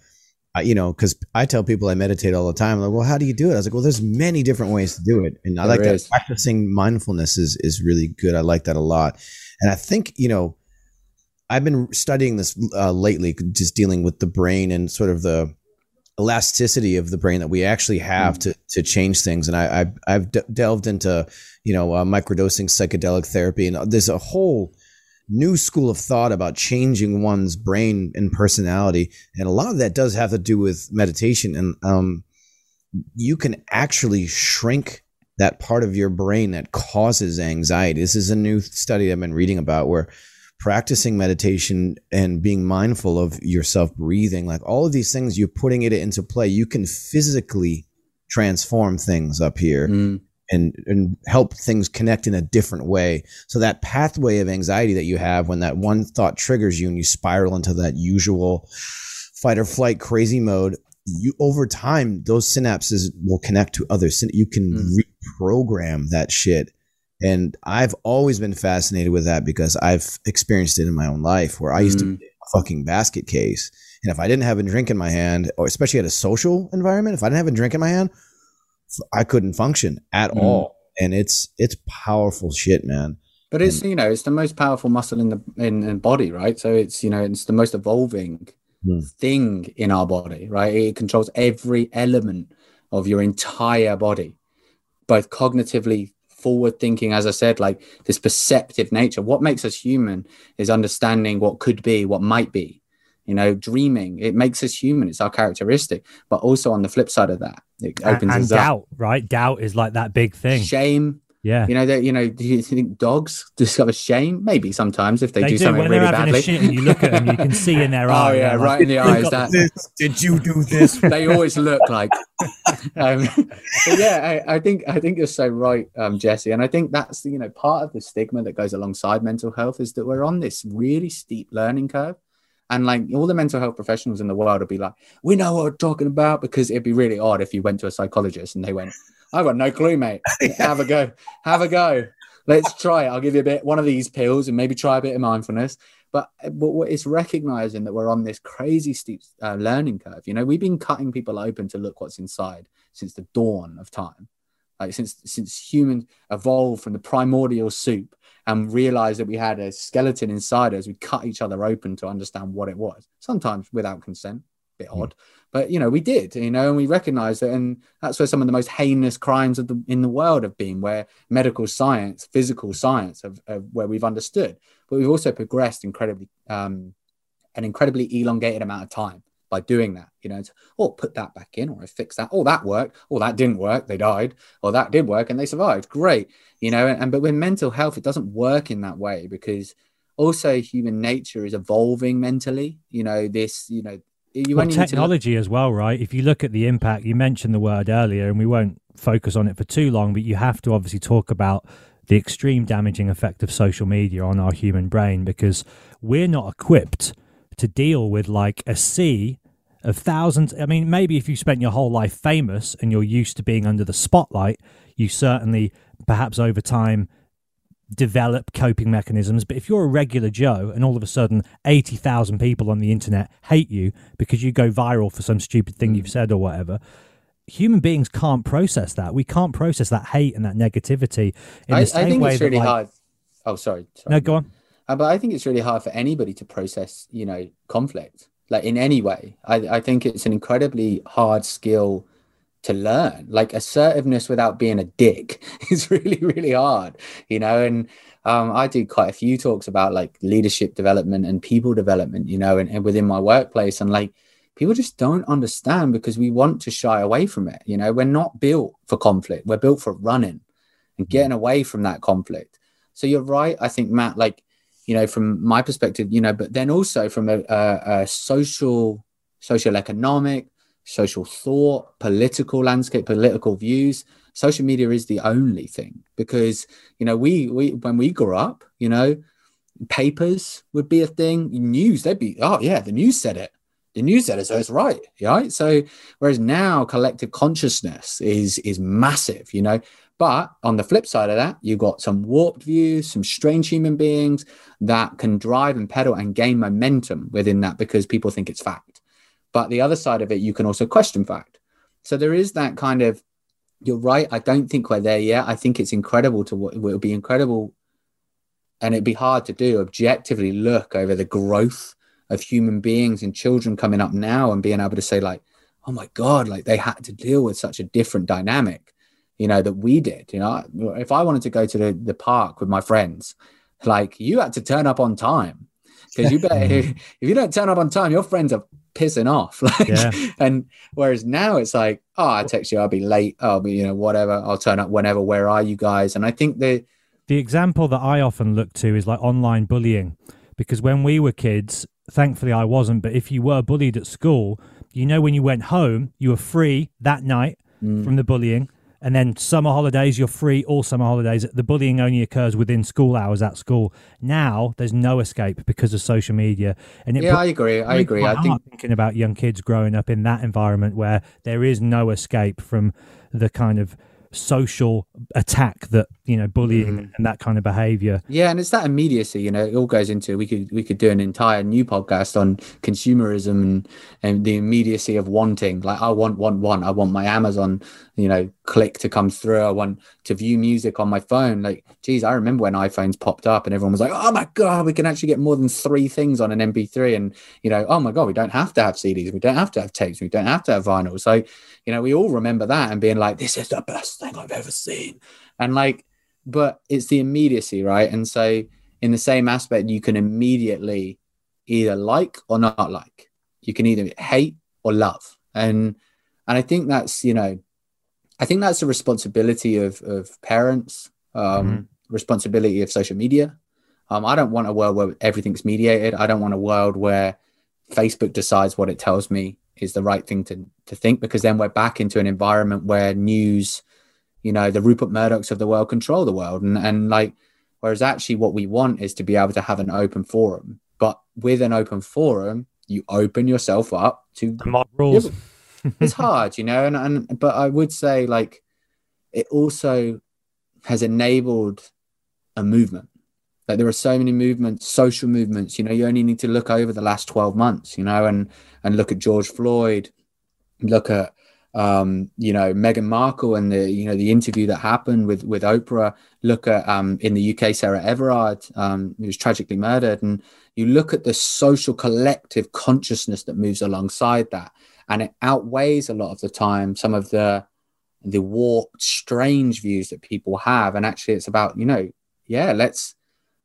you know because i tell people i meditate all the time like well how do you do it? I was like well there's many different ways to do it. And i there like is. that practicing mindfulness is is really good. I like that a lot. And i think you know i've been studying this uh, lately just dealing with the brain and sort of the elasticity of the brain that we actually have mm. to to change things. And I, I have de- delved into you know uh, microdosing psychedelic therapy, and there's a whole new school of thought about changing one's brain and personality, and a lot of that does have to do with meditation. And um, you can actually shrink that part of your brain that causes anxiety. This is a new study I've been reading about where practicing meditation and being mindful of yourself breathing, like all of these things, you're putting it into play. You can physically transform things up here. Mm. And, and help things connect in a different way. So that pathway of anxiety that you have when that one thought triggers you and you spiral into that usual fight or flight crazy mode, you over time those synapses will connect to others. You can mm. reprogram that shit and I've always been fascinated with that because I've experienced it in my own life where I used mm. to be a fucking basket case. And if I didn't have a drink in my hand, or especially at a social environment, if I didn't have a drink in my hand, I couldn't function at mm. all. And it's it's powerful shit, man. But it's and, you know it's the most powerful muscle in the in the body, right? So it's you know it's the most evolving mm. thing in our body, right? It controls every element of your entire body, both cognitively, forward thinking, as I said, like this perceptive nature. What makes us human is understanding what could be, what might be. You know, dreaming. It makes us human. It's our characteristic. But also on the flip side of that, it opens and, and doubt, up. right? Doubt is like that big thing. Shame, yeah. You know that you know. Do you think dogs discover shame? Maybe sometimes if they, they do, do, something when really they're having badly. A shit and you look at them, you can see in their eyes. Oh yeah, right in the eyes. That this, did you do this? they always look like. Um, but yeah, I, I, think I think you're so right, um, Jesse, and I think that's you know part of the stigma that goes alongside mental health is that we're on this really steep learning curve. And like all the mental health professionals in the world would be like, we know what we're talking about because it'd be really odd if you went to a psychologist and they went, I've got no clue, mate. Have a go. Have a go let's try it. I'll give you a bit one of these pills and maybe try a bit of mindfulness. But, but it's recognizing that we're on this crazy steep uh, learning curve. You know, we've been cutting people open to look what's inside since the dawn of time. Like since since humans evolved from the primordial soup and realized that we had a skeleton inside us, we cut each other open to understand what it was. Sometimes without consent, bit hmm. odd, but you know we did you know and we recognized it and that's where some of the most heinous crimes of the in the world have been where medical science physical science have, have where we've understood but we've also progressed incredibly um an incredibly elongated amount of time by doing that. You know, oh, put that back in, or I fix that. Oh, that worked. Oh, that didn't work. They died. Or that did work and they survived. Great. You know, and, and but with mental health, it doesn't work in that way because also human nature is evolving mentally. You know, this, you know, you well, technology look- as well, right? If you look at the impact, you mentioned the word earlier, and we won't focus on it for too long, but you have to obviously talk about the extreme damaging effect of social media on our human brain because we're not equipped to deal with like a sea of thousands. I mean, maybe if you spent your whole life famous and you're used to being under the spotlight, you certainly, perhaps over time, develop coping mechanisms. But if you're a regular Joe and all of a sudden 80,000 people on the internet hate you because you go viral for some stupid thing you've said or whatever, human beings can't process that. We can't process that hate and that negativity in I, the same I think way it's really that, like, hard. Oh, sorry, sorry. No, go on. Uh, but I think it's really hard for anybody to process, you know, conflict like in any way. I, I think it's an incredibly hard skill to learn. Like assertiveness without being a dick is really, really hard, you know. And um, I do quite a few talks about like leadership development and people development, you know, and, and within my workplace. And like people just don't understand because we want to shy away from it. You know, we're not built for conflict, we're built for running and getting away from that conflict. So you're right. I think, Matt, like, you know, from my perspective, you know, but then also from a, a, a social, social economic, social thought, political landscape, political views. Social media is the only thing because you know we we when we grew up, you know, papers would be a thing, news they'd be oh yeah, the news said it. The news said it, so it's right, right? So whereas now collective consciousness is is massive, you know. But on the flip side of that, you've got some warped views, some strange human beings that can drive and pedal and gain momentum within that because people think it's fact. But the other side of it, you can also question fact. So there is that kind of, you're right. I don't think we're there yet. I think it's incredible to, it will be incredible and it'd be hard to do objectively look over the growth of human beings and children coming up now and being able to say like oh my god like they had to deal with such a different dynamic you know that we did you know if i wanted to go to the, the park with my friends like you had to turn up on time because you better if you don't turn up on time your friends are pissing off like yeah. and whereas now it's like oh i text you i'll be late i'll be you know whatever i'll turn up whenever where are you guys and i think the the example that i often look to is like online bullying because when we were kids thankfully i wasn't but if you were bullied at school you know when you went home you were free that night mm. from the bullying and then summer holidays you're free all summer holidays. The bullying only occurs within school hours at school. Now there's no escape because of social media. And yeah i agree. I agree. i think thinking about young kids growing up in that environment where there is no escape from the kind of social attack that you know bullying mm. and that kind of behavior. Yeah and it's that immediacy you know it all goes into we could we could do an entire new podcast on consumerism and and the immediacy of wanting. Like i want want want. I want my amazon you know click to come through. I want to view music on my phone. Like geez i remember when iphones popped up and everyone was like oh my god we can actually get more than three things on an mp3 and you know oh my god we don't have to have cds we don't have to have tapes. We don't have to have vinyl. So you know we all remember that and being like this is the best thing i've ever seen. And like but it's the immediacy right? And so in the same aspect you can immediately either like or not like. You can either hate or love. And and i think that's you know i think that's the responsibility of of parents um mm-hmm. responsibility of social media um i don't want a world where everything's mediated i don't want a world where facebook decides what it tells me is the right thing to to think because then we're back into an environment where news you know the Rupert Murdochs of the world control the world, and and like whereas actually what we want is to be able to have an open forum. But with an open forum, you open yourself up to the mob rules. It's hard, you know, and and but I would say like it also has enabled a movement. Like there are so many movements, social movements. You know, you only need to look over the last twelve months, you know, and and look at George Floyd, look at um, you know, Meghan Markle and the you know the interview that happened with with Oprah. Look at um, in the UK, Sarah Everard, um, who was tragically murdered, and you look at the social collective consciousness that moves alongside that, and it outweighs a lot of the time some of the the warped, strange views that people have. And actually, it's about you know, yeah, let's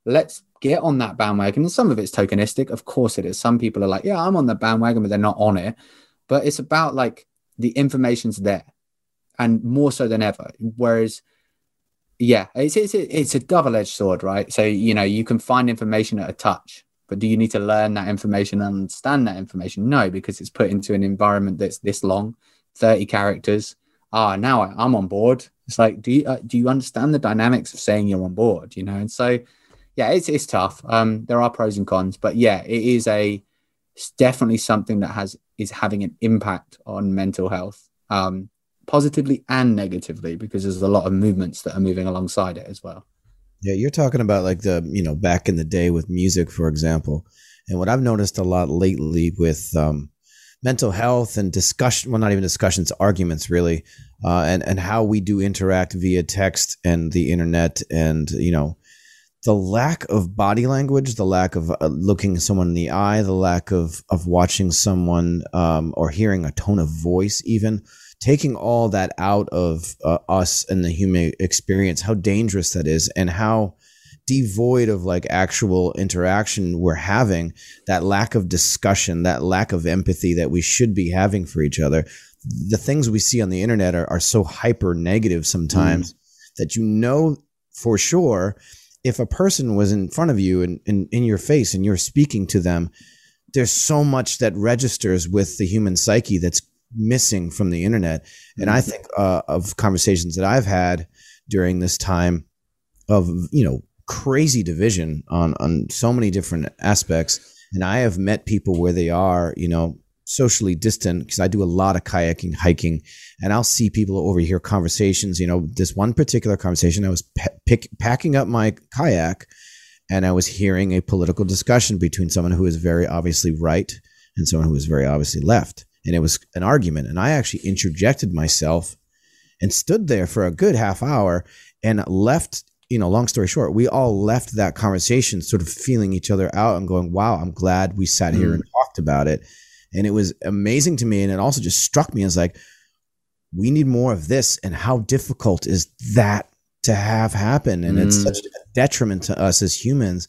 let's get on that bandwagon. And some of it's tokenistic, of course it is. Some people are like, yeah, I'm on the bandwagon, but they're not on it. But it's about like the information's there, and more so than ever. Whereas, yeah, it's it's it's a double edged sword, right? So you know you can find information at a touch, but do you need to learn that information and understand that information? No, because it's put into an environment that's this long, thirty characters. Ah, now I, I'm on board. It's like, do you uh, do you understand the dynamics of saying you're on board? You know, and so yeah, it's it's tough. Um, there are pros and cons, but yeah, it is a it's definitely something that has is having an impact on mental health, um, positively and negatively, because there's a lot of movements that are moving alongside it as well. Yeah, you're talking about like the you know back in the day with music, for example, and what I've noticed a lot lately with um, mental health and discussion well not even discussions arguments really uh, and and how we do interact via text and the internet and you know the lack of body language, the lack of uh, looking someone in the eye, the lack of of watching someone um, or hearing a tone of voice, even taking all that out of uh, us and the human experience, how dangerous that is, and how devoid of like actual interaction we're having. That lack of discussion, that lack of empathy that we should be having for each other. The things we see on the internet are, are so hyper negative sometimes mm. that you know for sure if a person was in front of you and in, in your face and you're speaking to them, there's so much that registers with the human psyche that's missing from the internet. And I mm-hmm. think uh, of conversations that I've had during this time of, you know, crazy division on, on so many different aspects. And I have met people where they are, you know, socially distant because I do a lot of kayaking, hiking, and I'll see people overhear conversations. You know, this one particular conversation, I was pick, packing up my kayak and I was hearing a political discussion between someone who is very obviously right and someone who is very obviously left. And it was an argument. And I actually interjected myself and stood there for a good half hour and left you know, long story short, we all left that conversation sort of feeling each other out and going, wow, I'm glad we sat here mm. and talked about it and it was amazing to me and it also just struck me as like we need more of this and how difficult is that to have happen and mm. it's such a detriment to us as humans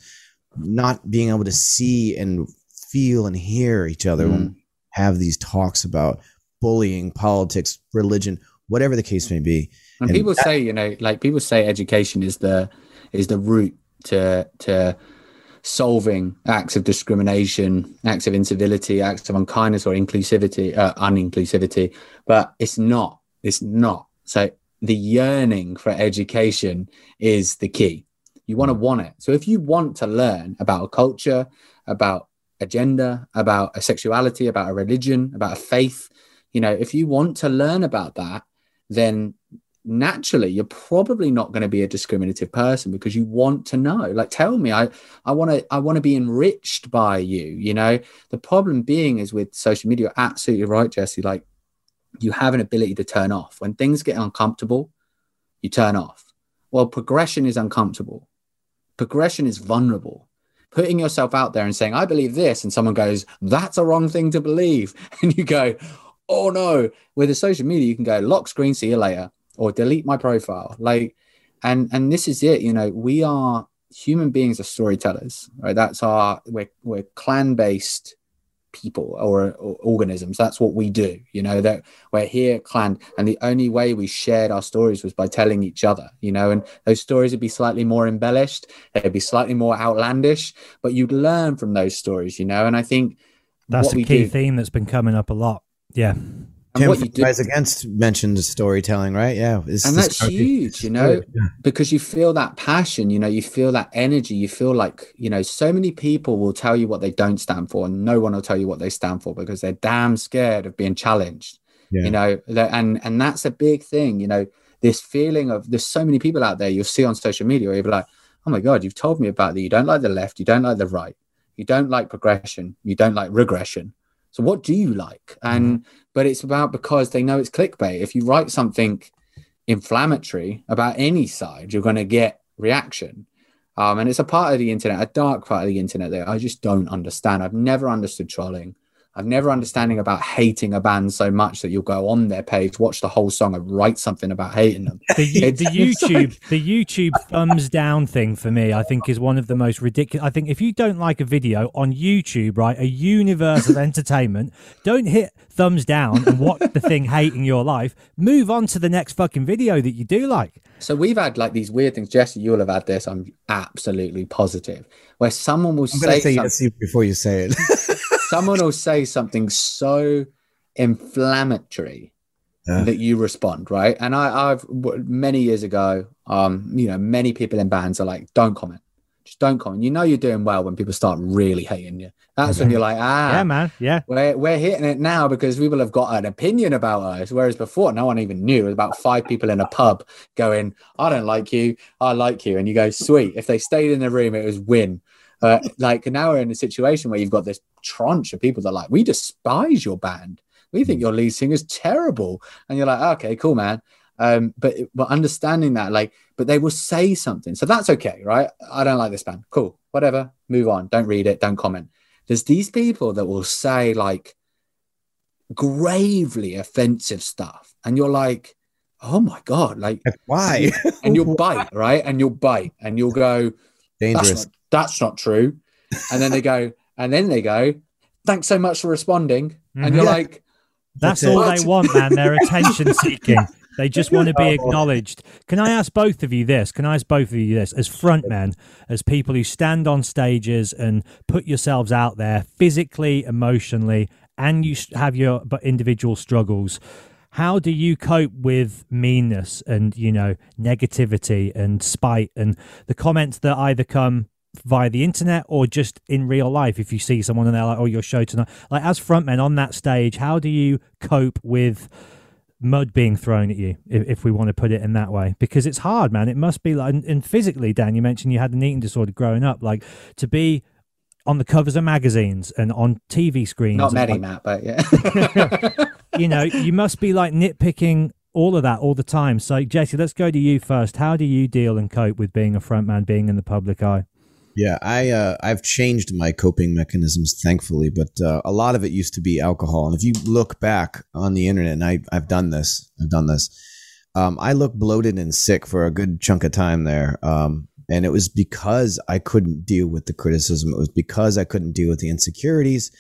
not being able to see and feel and hear each other mm. when have these talks about bullying politics religion whatever the case may be and, and people that, say you know like people say education is the is the route to to solving acts of discrimination, acts of incivility, acts of unkindness or inclusivity, uh, uninclusivity, but it's not. It's not. So the yearning for education is the key. You want to want it. So if you want to learn about a culture, about a gender, about a sexuality, about a religion, about a faith, you know, if you want to learn about that, then naturally you're probably not going to be a discriminative person because you want to know. Like tell me i i want to i want to be enriched by you you know? The problem being is with social media you're absolutely right jesse like you have an ability to turn off. When things get uncomfortable you turn off. Well progression is uncomfortable. Progression is vulnerable putting yourself out there and saying i believe this and someone goes that's a wrong thing to believe. And you go oh no. With a social media you can go lock screen see you later or delete my profile. Like and and this is it you know we are human beings are storytellers right? That's our we're, we're clan based people or, or, organisms. That's what we do you know that we're here clan and the only way we shared our stories was by telling each other you know and those stories would be slightly more embellished they'd be slightly more outlandish but you'd learn from those stories you know and i think that's a key do, theme that's been coming up a lot. Yeah and what you do, Against mentioned storytelling, right? Yeah, and that's huge, you know, yeah. because you feel that passion, you know, you feel that energy, you feel like, you know, so many people will tell you what they don't stand for, and no one will tell you what they stand for because they're damn scared of being challenged, yeah. you know, and and that's a big thing, you know, this feeling of there's so many people out there you'll see on social media where you're like, oh my god, you've told me about that. You don't like the left, you don't like the right, you don't like progression, you don't like regression so what do you like? And mm-hmm. But it's about because they know it's clickbait. If you write something inflammatory about any side, you're going to get reaction. Um, and it's a part of the internet, a dark part of the internet that I just don't understand. I've never understood trolling. I've never understanding about hating a band so much that you'll go on their page, watch the whole song, and write something about hating them. The, the it's like- YouTube, the YouTube thumbs down thing for me, I think, is one of the most ridiculous. I think if you don't like a video on YouTube, right, a universe of entertainment, don't hit thumbs down and watch the thing hating your life. Move on to the next fucking video that you do like. So we've had like these weird things. Jesse, you'll have had this. I'm absolutely positive. Where someone will I'm say, say something, yes before you say it. someone will say something so inflammatory Yeah. that you respond, right? And I, I've many years ago, um, you know, many people in bands are like, "Don't comment, just don't comment." You know, you're doing well when people start really hating you. That's when you're like, "Ah, yeah, man. Yeah. We're, we're hitting it now because people have got an opinion about us. Whereas before, no one even knew. It was about five people in a pub going, I don't like you. I like you. And you go, sweet. If they stayed in the room, it was win. Uh, like now we're in a situation where you've got this tranche of people that are like, we despise your band. We think your lead singer's terrible. And you're like, okay, cool, man. Um, but but understanding that, like, but they will say something. So that's okay, right? I don't like this band. Cool. Whatever. Move on. Don't read it. Don't comment there's these people that will say like gravely offensive stuff and you're like oh my god like Why? and you'll bite right and you'll bite and you'll go that's Dangerous. not, that's not true and then they go and then they go thanks so much for responding and you're Mhm. like That's That's all What? they want, man. They're attention seeking. They just want to be acknowledged. Can I ask both of you this? Can I ask both of you this? As frontmen, as people who stand on stages and put yourselves out there physically, emotionally, and you have your but individual struggles, how do you cope with meanness and, you know, negativity and spite and the comments that either come via the internet or just in real life if you see someone and they're like oh your show tonight like as frontmen on that stage how do you cope with mud being thrown at you if, if we want to put it in that way because it's hard man it must be like and, and physically dan you mentioned you had an eating disorder growing up like to be on the covers of magazines and on tv screens not many like, matt but yeah you know, you must be like nitpicking all of that all the time. So, Jesse, let's go to you first. How do you deal and cope with being a frontman, being in the public eye? Yeah, I uh, I've changed my coping mechanisms, thankfully, but uh, a lot of it used to be alcohol. And if you look back on the internet, and I I've done this, I've done this. Um, I looked bloated and sick for a good chunk of time there, um, and it was because I couldn't deal with the criticism. It was because I couldn't deal with the insecurities.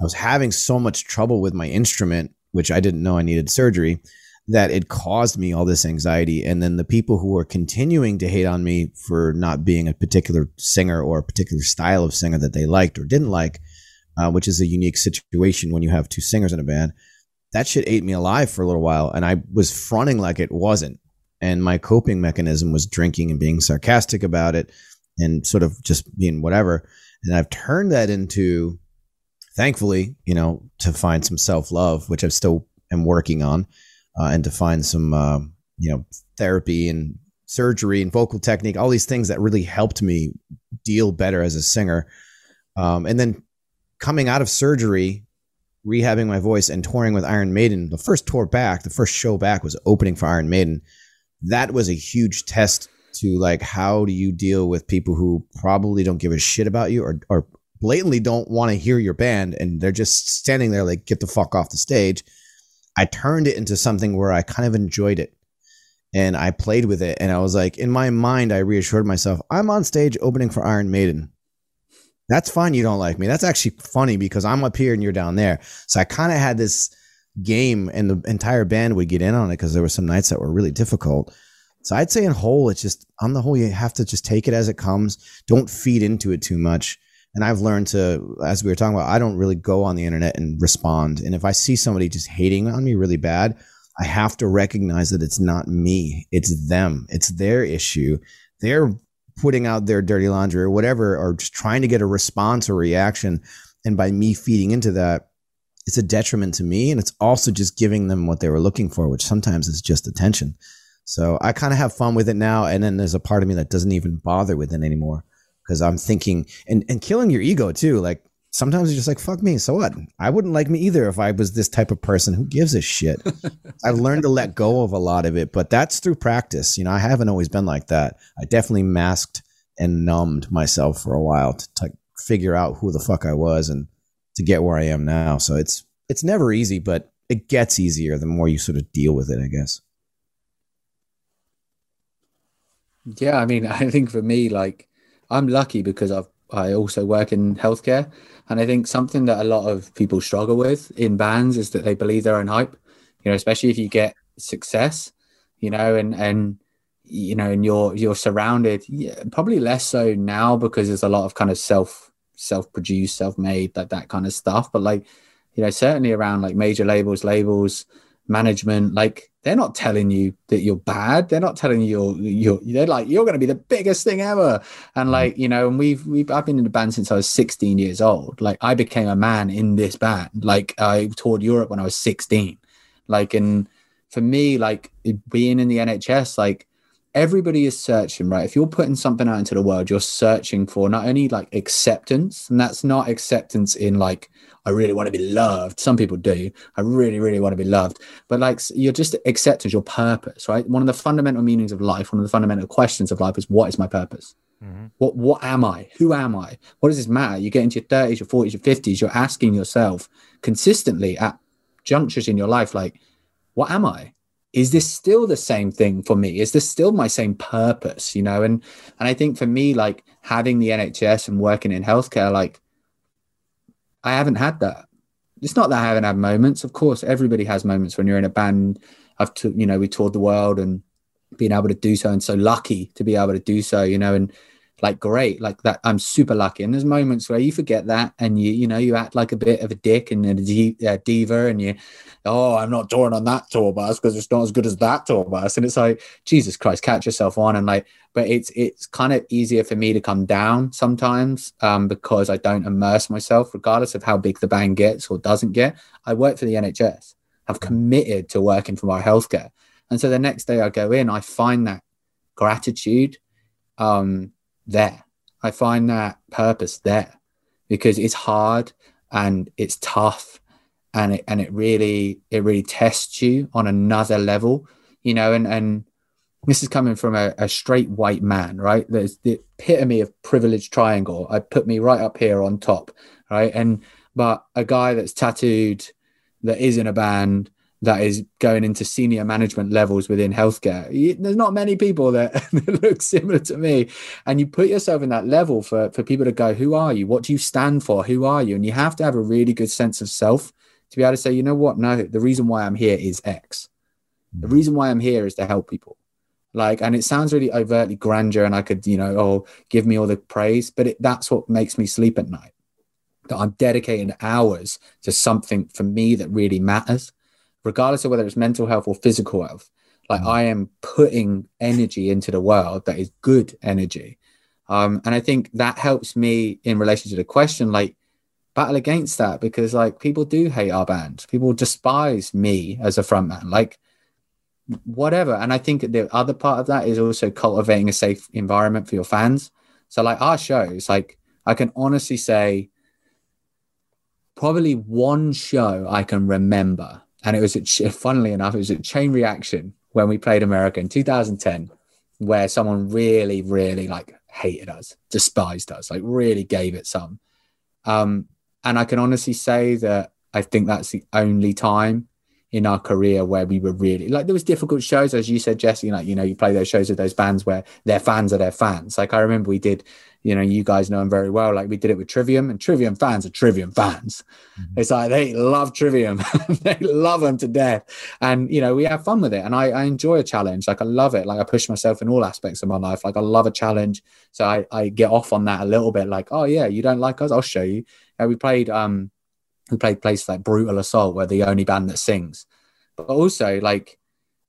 I was having so much trouble with my instrument, which I didn't know I needed surgery, that it caused me all this anxiety. And then the people who were continuing to hate on me for not being a particular singer or a particular style of singer that they liked or didn't like, uh, which is a unique situation when you have two singers in a band, that shit ate me alive for a little while. And I was fronting like it wasn't. And my coping mechanism was drinking and being sarcastic about it and sort of just being whatever. And I've turned that into, thankfully, you know, to find some self love, which I still am working on, uh, and to find some, uh, you know, therapy and surgery and vocal technique, all these things that really helped me deal better as a singer. Um, and then coming out of surgery, rehabbing my voice and touring with Iron Maiden, the first tour back, the first show back was opening for Iron Maiden. That was a huge test to like, how do you deal with people who probably don't give a shit about you or, or blatantly don't want to hear your band and they're just standing there like, get the fuck off the stage. I turned it into something where I kind of enjoyed it and I played with it. And I was like, in my mind, I reassured myself, I'm on stage opening for Iron Maiden. That's fine. You don't like me. That's actually funny because I'm up here and you're down there. So I kind of had this game, and the entire band would get in on it because there were some nights that were really difficult. So I'd say in whole, it's just on the whole, you have to just take it as it comes. Don't feed into it too much. And I've learned to, as we were talking about, I don't really go on the internet and respond. And if I see somebody just hating on me really bad, I have to recognize that it's not me. It's them. It's their issue. They're putting out their dirty laundry or whatever, or just trying to get a response or reaction. And by me feeding into that, it's a detriment to me. And it's also just giving them what they were looking for, which sometimes is just attention. So I kind of have fun with it now. And then there's a part of me that doesn't even bother with it anymore because I'm thinking and, and killing your ego too. Like sometimes you're just like, fuck me. So what? I wouldn't like me either if I was this type of person. Who gives a shit? I've learned to let go of a lot of it, but that's through practice. You know, I haven't always been like that. I definitely masked and numbed myself for a while to, to figure out who the fuck I was. And to get where I am now. So it's it's never easy, but it gets easier the more you sort of deal with it, I guess. Yeah, I mean, I think for me, like, I'm lucky because I've I also work in healthcare, and I think something that a lot of people struggle with in bands is that they believe their own hype. You know, especially if you get success, you know, and and you know, and you're you're surrounded. Yeah, probably less so now because there's a lot of kind of self self produced, self made, like that kind of stuff. But like, you know, certainly around like major labels, labels, management, like they're not telling you that you're bad. They're not telling you you're, you're they're like, you're going to be the biggest thing ever. And mm. like, you know, and we've, we've, I've been in the band since I was 16 years old. Like I became a man in this band. Like I toured Europe when I was 16. Like, and for me, like being in the NHS, like everybody is searching, right? If you're putting something out into the world, you're searching for not only like acceptance, and that's not acceptance in like, I really want to be loved. Some people do. I really, really want to be loved. But like, you're just acceptance, your purpose, right? One of the fundamental meanings of life, one of the fundamental questions of life is what is my purpose? Mm-hmm. What what am I? Who am I? What does this matter? You get into your 30s, your 40s, your 50s, you're asking yourself consistently at junctures in your life, like, what am I? is this still the same thing for me is this still my same purpose you know and and i think for me like having the nhs and working in healthcare like i haven't had that. It's not that i haven't had moments. Of course everybody has moments when you're in a band. I've t- you know we toured the world and being able to do so and so lucky to be able to do so you know and like great like that i'm super lucky. And there's moments where you forget that and you you know you act like a bit of a dick and a diva and you oh i'm not touring on that tour bus because it's not as good as that tour bus. And it's like jesus christ catch yourself on. And like but it's it's kind of easier for me to come down sometimes um, because i don't immerse myself regardless of how big the band gets or doesn't get. I work for the nhs i've committed to working for my healthcare. And so the next day i go in i find that gratitude um there. I find that purpose there because it's hard and it's tough and it and it really it really tests you on another level, you know, and and this is coming from a, a straight white man, right? There's the epitome of privilege triangle. I put me right up here on top, right? And but a guy that's tattooed that is in a band that is going into senior management levels within healthcare. There's not many people that, that, look similar to me. And you put yourself in that level for, for people to go, who are you? What do you stand for? Who are you? And you have to have a really good sense of self to be able to say, you know what? No, the reason why I'm here is X. The reason why I'm here is to help people. Like, and it sounds really overtly grandeur, and I could, you know, oh, give me all the praise, but it, that's what makes me sleep at night. That I'm dedicating hours to something for me that really matters regardless of whether it's mental health or physical health. Like mm. I am putting energy into the world that is good energy. Um, and I think that helps me in relation to the question, like battle against that because like people do hate our band. People despise me as a frontman. Like whatever. And I think the other part of that is also cultivating a safe environment for your fans. So like our shows, like I can honestly say probably one show I can remember and it was, a, funnily enough, it was a chain reaction when we played America in 2010, where someone really, really like hated us, despised us, like really gave it some. Um, and I can honestly say that I think that's the only time in our career where we were really like there was difficult shows as you said jesse like you know you play those shows with those bands where their fans are their fans like i remember we did you know, you guys know them very well. Like we did it with Trivium, and Trivium fans are Trivium fans. Mm-hmm. It's like they love Trivium, they love them to death, and you know we have fun with it. And I, I, enjoy a challenge. Like I love it. Like I push myself in all aspects of my life. Like I love a challenge, so I, I get off on that a little bit. Like, oh yeah, you don't like us? I'll show you. we played um we played places like Brutal Assault, where the only band that sings, but also like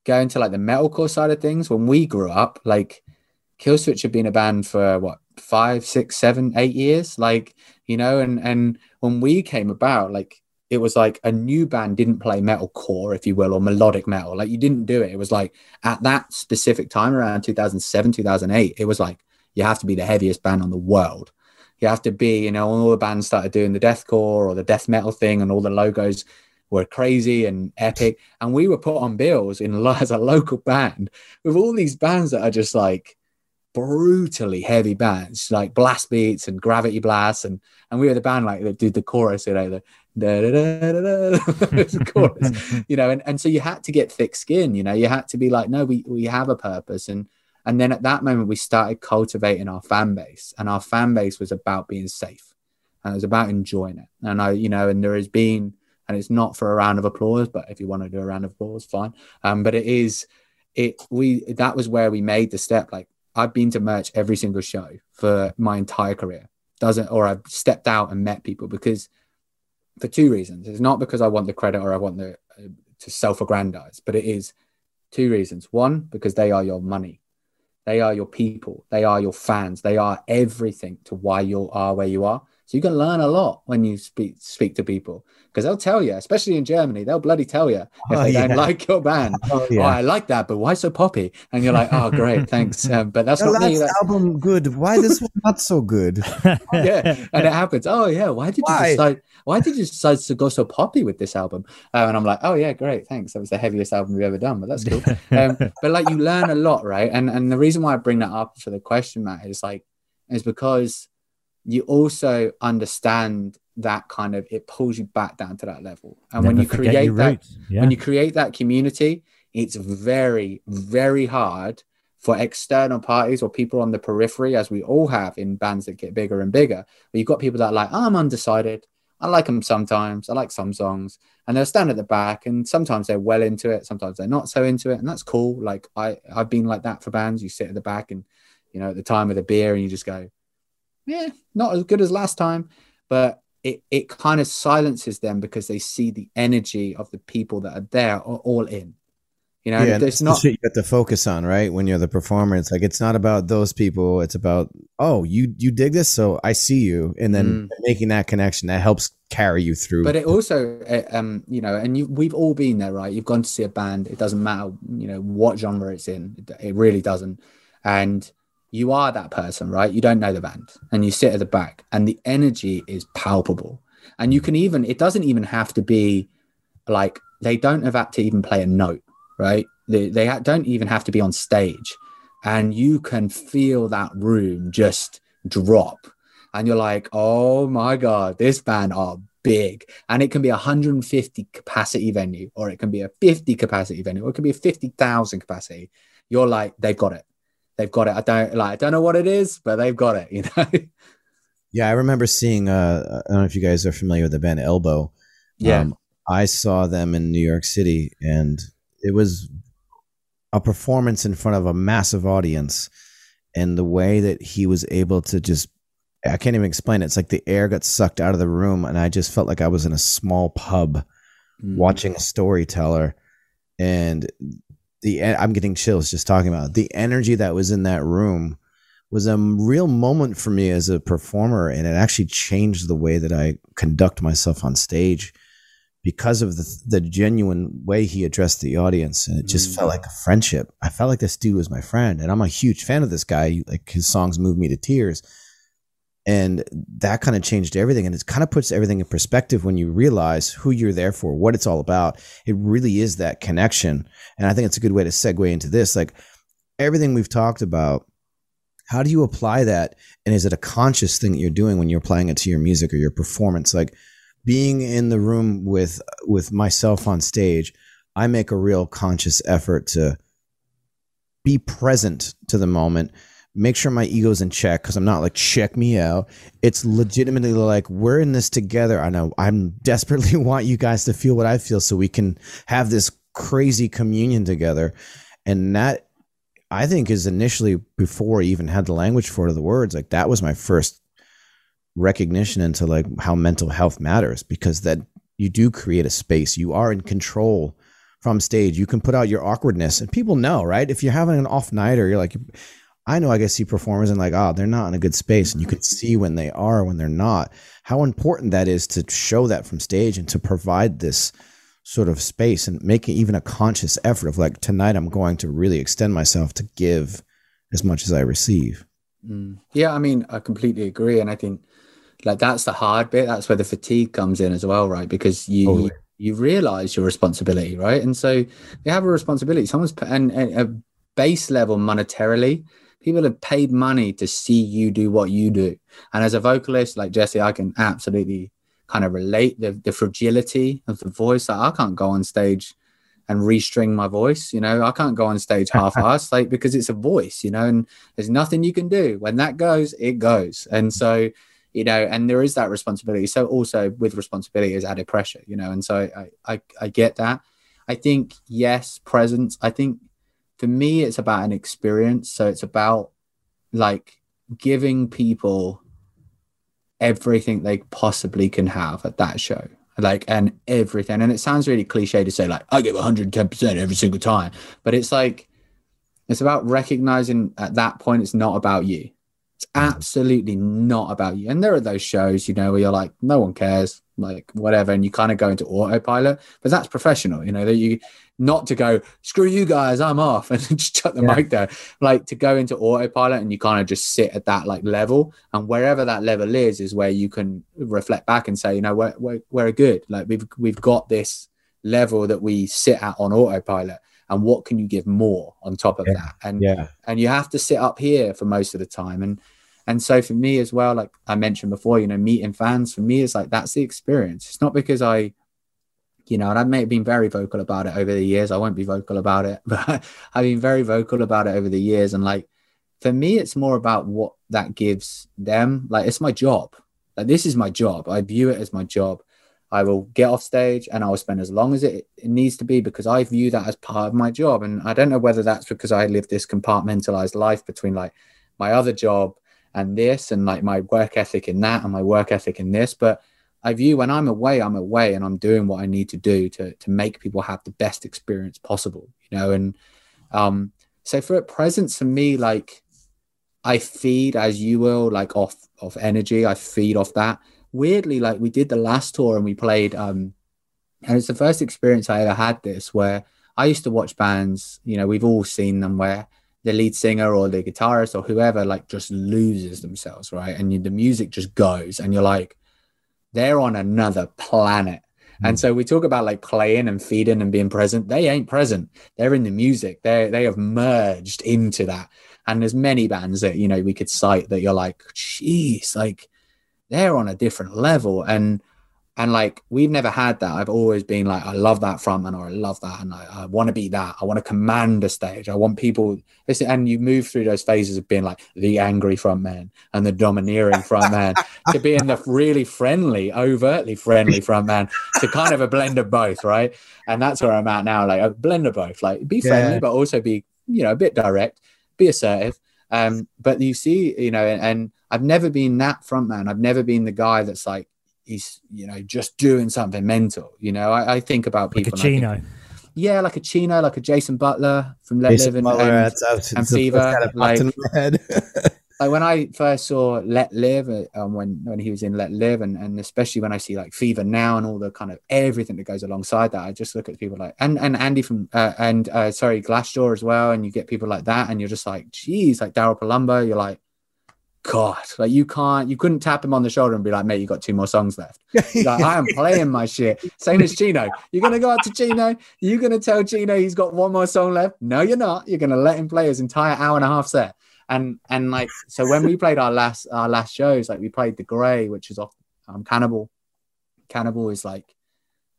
going to like the metalcore side of things. When we grew up, like Killswitch had been a band for what five, six, seven, eight years. Like, you know, and and when we came about, like it was like a new band didn't play metal core, if you will, or melodic metal. Like you didn't do it. It was like at that specific time around 2007, 2008, it was like you have to be the heaviest band on the world. You have to be, you know, all the bands started doing the deathcore or the death metal thing, and all the logos were crazy and epic. And we were put on bills in as a local band with all these bands that are just like brutally heavy bands like blast beats and gravity blasts and and we were the band like that did the chorus you know the da, da, da, da, da, chorus you know and, and so you had to get thick skin you know you had to be like no we we have a purpose and and then at that moment we started cultivating our fan base and our fan base was about being safe and it was about enjoying it and i you know and there has been and it's not for a round of applause but if you want to do a round of applause fine um but it is it we that was where we made the step like I've been to merch every single show for my entire career. Doesn't or I've stepped out and met people because for two reasons. It's not because I want the credit or I want the uh, to self-aggrandize, but it is two reasons. One, because they are your money. They are your people. They are your fans. They are everything to why you are where you are. So you can learn a lot when you speak speak to people because they'll tell you, especially in Germany, they'll bloody tell you if oh, they yeah. don't like your band. Oh, yeah. oh, I like that, but why so poppy? And you're like, oh, great, thanks. Um, but that's not me. That's... album good. Why this one not so good? yeah, and it happens. Oh yeah, why did why? you decide? Why did you decide to go so poppy with this album? Uh, and I'm like, oh yeah, great, thanks. That was the heaviest album we've ever done, but that's cool. Um, but like, you learn a lot, right? And and the reason why I bring that up for the question, Matt, is like, is because you also understand that kind of it pulls you back down to that level. And Never when you create that yeah. when you create that community it's very very hard for external parties or people on the periphery as we all have in bands that get bigger and bigger but you've got people that are like oh, i'm undecided. I like them sometimes. I like some songs. And they'll stand at the back and sometimes they're well into it sometimes they're not so into it and that's cool. Like i i've been like that for bands. You sit at the back and you know at the time of the beer and you just go yeah, not as good as last time, but it, it kind of silences them because they see the energy of the people that are there are all in. You know, yeah, it's not you have to focus on, right? When you're the performer, it's like it's not about those people. It's about oh, you you dig this, so I see you, and then mm. making that connection that helps carry you through. But it also, uh, um, you know, and you, we've all been there, right? You've gone to see a band. It doesn't matter, you know, what genre it's in. It, it really doesn't. And you are that person, right? You don't know the band and you sit at the back and the energy is palpable. And you can even, it doesn't even have to be like they don't have to even play a note, right? They, they don't even have to be on stage. And you can feel that room just drop. And you're like, oh my God, this band are big. And it can be a 150 capacity venue, or it can be a 50 capacity venue, or it can be a 50,000 capacity. You're like, they've got it they've got it. I don't like I don't know what it is, but they've got it. You know. Yeah, I remember seeing. Uh, I don't know if you guys are familiar with the band Elbow. Yeah, um, I saw them in New York City, and it was a performance in front of a massive audience, and the way that he was able to just. I can't even explain it. It's like the air got sucked out of the room, and I just felt like I was in a small pub mm. watching a storyteller. And the I'm getting chills just talking about it. the energy that was in that room was a real moment for me as a performer and it actually changed the way that I conduct myself on stage because of the the genuine way he addressed the audience and it just mm. felt like a friendship. I felt like this dude was my friend and I'm a huge fan of this guy like his songs move me to tears and that kind of changed everything and it kind of puts everything in perspective when you realize who you're there for what it's all about. It really is that connection and i think it's a good way to segue into this like everything we've talked about how do you apply that and is it a conscious thing that you're doing when you're applying it to your music or your performance? Like being in the room with with myself on stage i make a real conscious effort to be present to the moment make sure my ego's in check because I'm not like check me out. It's legitimately like we're in this together. I know I'm desperately want you guys to feel what I feel so we can have this crazy communion together. And that I think is initially before I even had the language for the words, like that was my first recognition into like how mental health matters because that you do create a space. You are in control from stage. You can put out your awkwardness and people know, right? If you're having an off night or you're like I know I can see performers and like, oh, they're not in a good space. And you can see when they are, when they're not. How important that is to show that from stage and to provide this sort of space and make even a conscious effort of like, tonight I'm going to really extend myself to give as much as I receive. Mm. Yeah, I mean, I completely agree. And I think like that's the hard bit. That's where the fatigue comes in as well, right? Because you. Totally. You realize your responsibility, right? And so you have a responsibility. Someone's and, and a base level monetarily, people have paid money to see you do what you do. And as a vocalist like Jesse, I can absolutely kind of relate the, the fragility of the voice. Like, I can't go on stage and restring my voice. You know, I can't go on stage half-assed, like because it's a voice. You know, and there's nothing you can do. When that goes, it goes. And so, you know, and there is that responsibility. So also with responsibility is added pressure. You know, and so I I, I get that. I think yes, presence. I think for me, it's about an experience. So it's about like giving people everything they possibly can have at that show like and everything and it sounds really cliche to say like i give 110% every single time but it's like it's about recognizing at that point it's not about you it's absolutely not about you and there are those shows you know where you're like no one cares like whatever and you kind of go into autopilot but that's professional you know that you not to go screw you guys i'm off and just chuck the yeah. mic there. like to go into autopilot and you kind of just sit at that like level and wherever that level is is where you can reflect back and say you know we're, we're, we're good like we've we've got this level that we sit at on autopilot and what can you give more on top of yeah. that and yeah and you have to sit up here for most of the time and and so for me as well like i mentioned before you know meeting fans for me is like that's the experience it's not because i you know, and I may have been very vocal about it over the years. I won't be vocal about it, but I've been very vocal about it over the years. And like, for me, it's more about what that gives them. Like, it's my job. Like, this is my job. I view it as my job. I will get off stage and I will spend as long as it, it needs to be because I view that as part of my job. And I don't know whether that's because I live this compartmentalized life between like my other job and this and like my work ethic in that and my work ethic in this. But I view when I'm away, I'm away and I'm doing what I need to do to to make people have the best experience possible, you know. And um, so for at presence for me, like I feed as you will, like off of energy. I feed off that. Weirdly, like we did the last tour and we played, um, and it's the first experience I ever had this where I used to watch bands. You know, we've all seen them where the lead singer or the guitarist or whoever like just loses themselves, right? And you, the music just goes, and you're like they're on another planet. And hmm. so we talk about like playing and feeding and being present. They ain't present. They're in the music. They they have merged into that. And there's many bands that you know we could cite that you're like, geez, like they're on a different level. And and like we've never had that. I've always been like, I love that frontman or I love that. And I, I want to be that. I want to command a stage. I want people listen. And you move through those phases of being like the angry frontman and the domineering frontman to being the really friendly, overtly friendly frontman to kind of a blend of both, right? And that's where I'm at now. Like a blend of both. Like be friendly, yeah. but also be, you know, a bit direct, be assertive. Um, but you see, you know, and, and I've never been that frontman. I've never been the guy that's like, he's you know just doing something mental. You know, I, I think about people. Like a Chino. Think, yeah, like a Chino, like a Jason Butler from Let Jason Live and, Butler, and, and Fever. Like, like when I first saw Let Live, uh, um, when when he was in Let Live, and, and especially when I see like Fever now and all the kind of everything that goes alongside that, I just look at people like and and Andy from uh, and uh, sorry Glassjaw as well, and you get people like that, and you're just like, geez, like Daryl Palumbo, you're like, God, like you can't, you couldn't tap him on the shoulder and be like, mate, you got two more songs left. like, I am playing my shit. Same as Chino. You're gonna go out to Chino. You're gonna tell Chino he's got one more song left. No, you're not. You're gonna let him play his entire hour and a half set. And and like so when we played our last our last shows, like we played the Grey, which is off um, Cannibal. Cannibal is like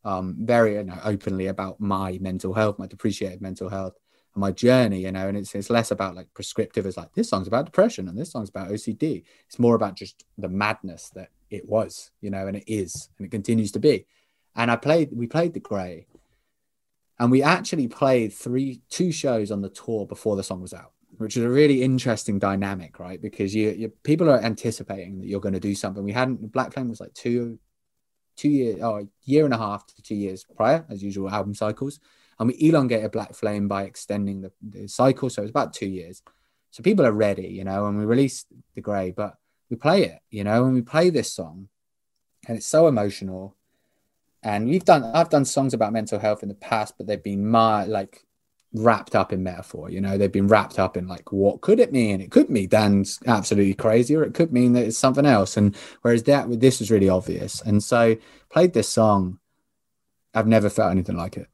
um very you know, openly about my mental health, my depreciated mental health my journey, you know, and it's it's less about like prescriptive as like this song's about depression and this song's about OCD. It's more about just the madness that it was, you know, and it is, and it continues to be. And I played, we played the Grey, and we actually played three, two shows on the tour before the song was out, which is a really interesting dynamic, right? Because you, you people are anticipating that you're going to do something. We hadn't. Black Flame was like two, two years, oh, year and a half to two years prior, as usual, album cycles and we elongated Black Flame by extending the, the cycle. So it's about two years. So people are ready, you know, and we release the Grey, but we play it, you know, and we play this song, and it's so emotional. And we've done, I've done songs about mental health in the past, but they've been my like wrapped up in metaphor. You know, they've been wrapped up in like, what could it mean? It could mean Dan's absolutely crazy, or it could mean that it's something else. And whereas that this was really obvious. And so played this song. I've never felt anything like it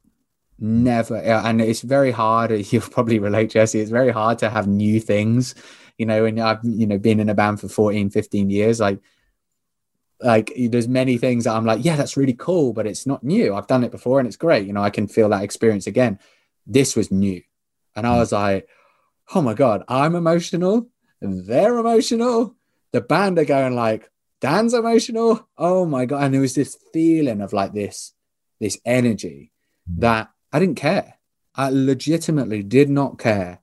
never uh, and it's very hard you'll probably relate jesse it's very hard to have new things you know and i've you know been in a band for 14 15 years like like there's many things that i'm like yeah that's really cool but it's not new i've done it before and it's great you know i can feel that experience again. This was new and i hmm. was like oh my god i'm emotional they're emotional the band are going like dan's emotional oh my god and there was this feeling of like this this energy hmm. that I didn't care. I legitimately did not care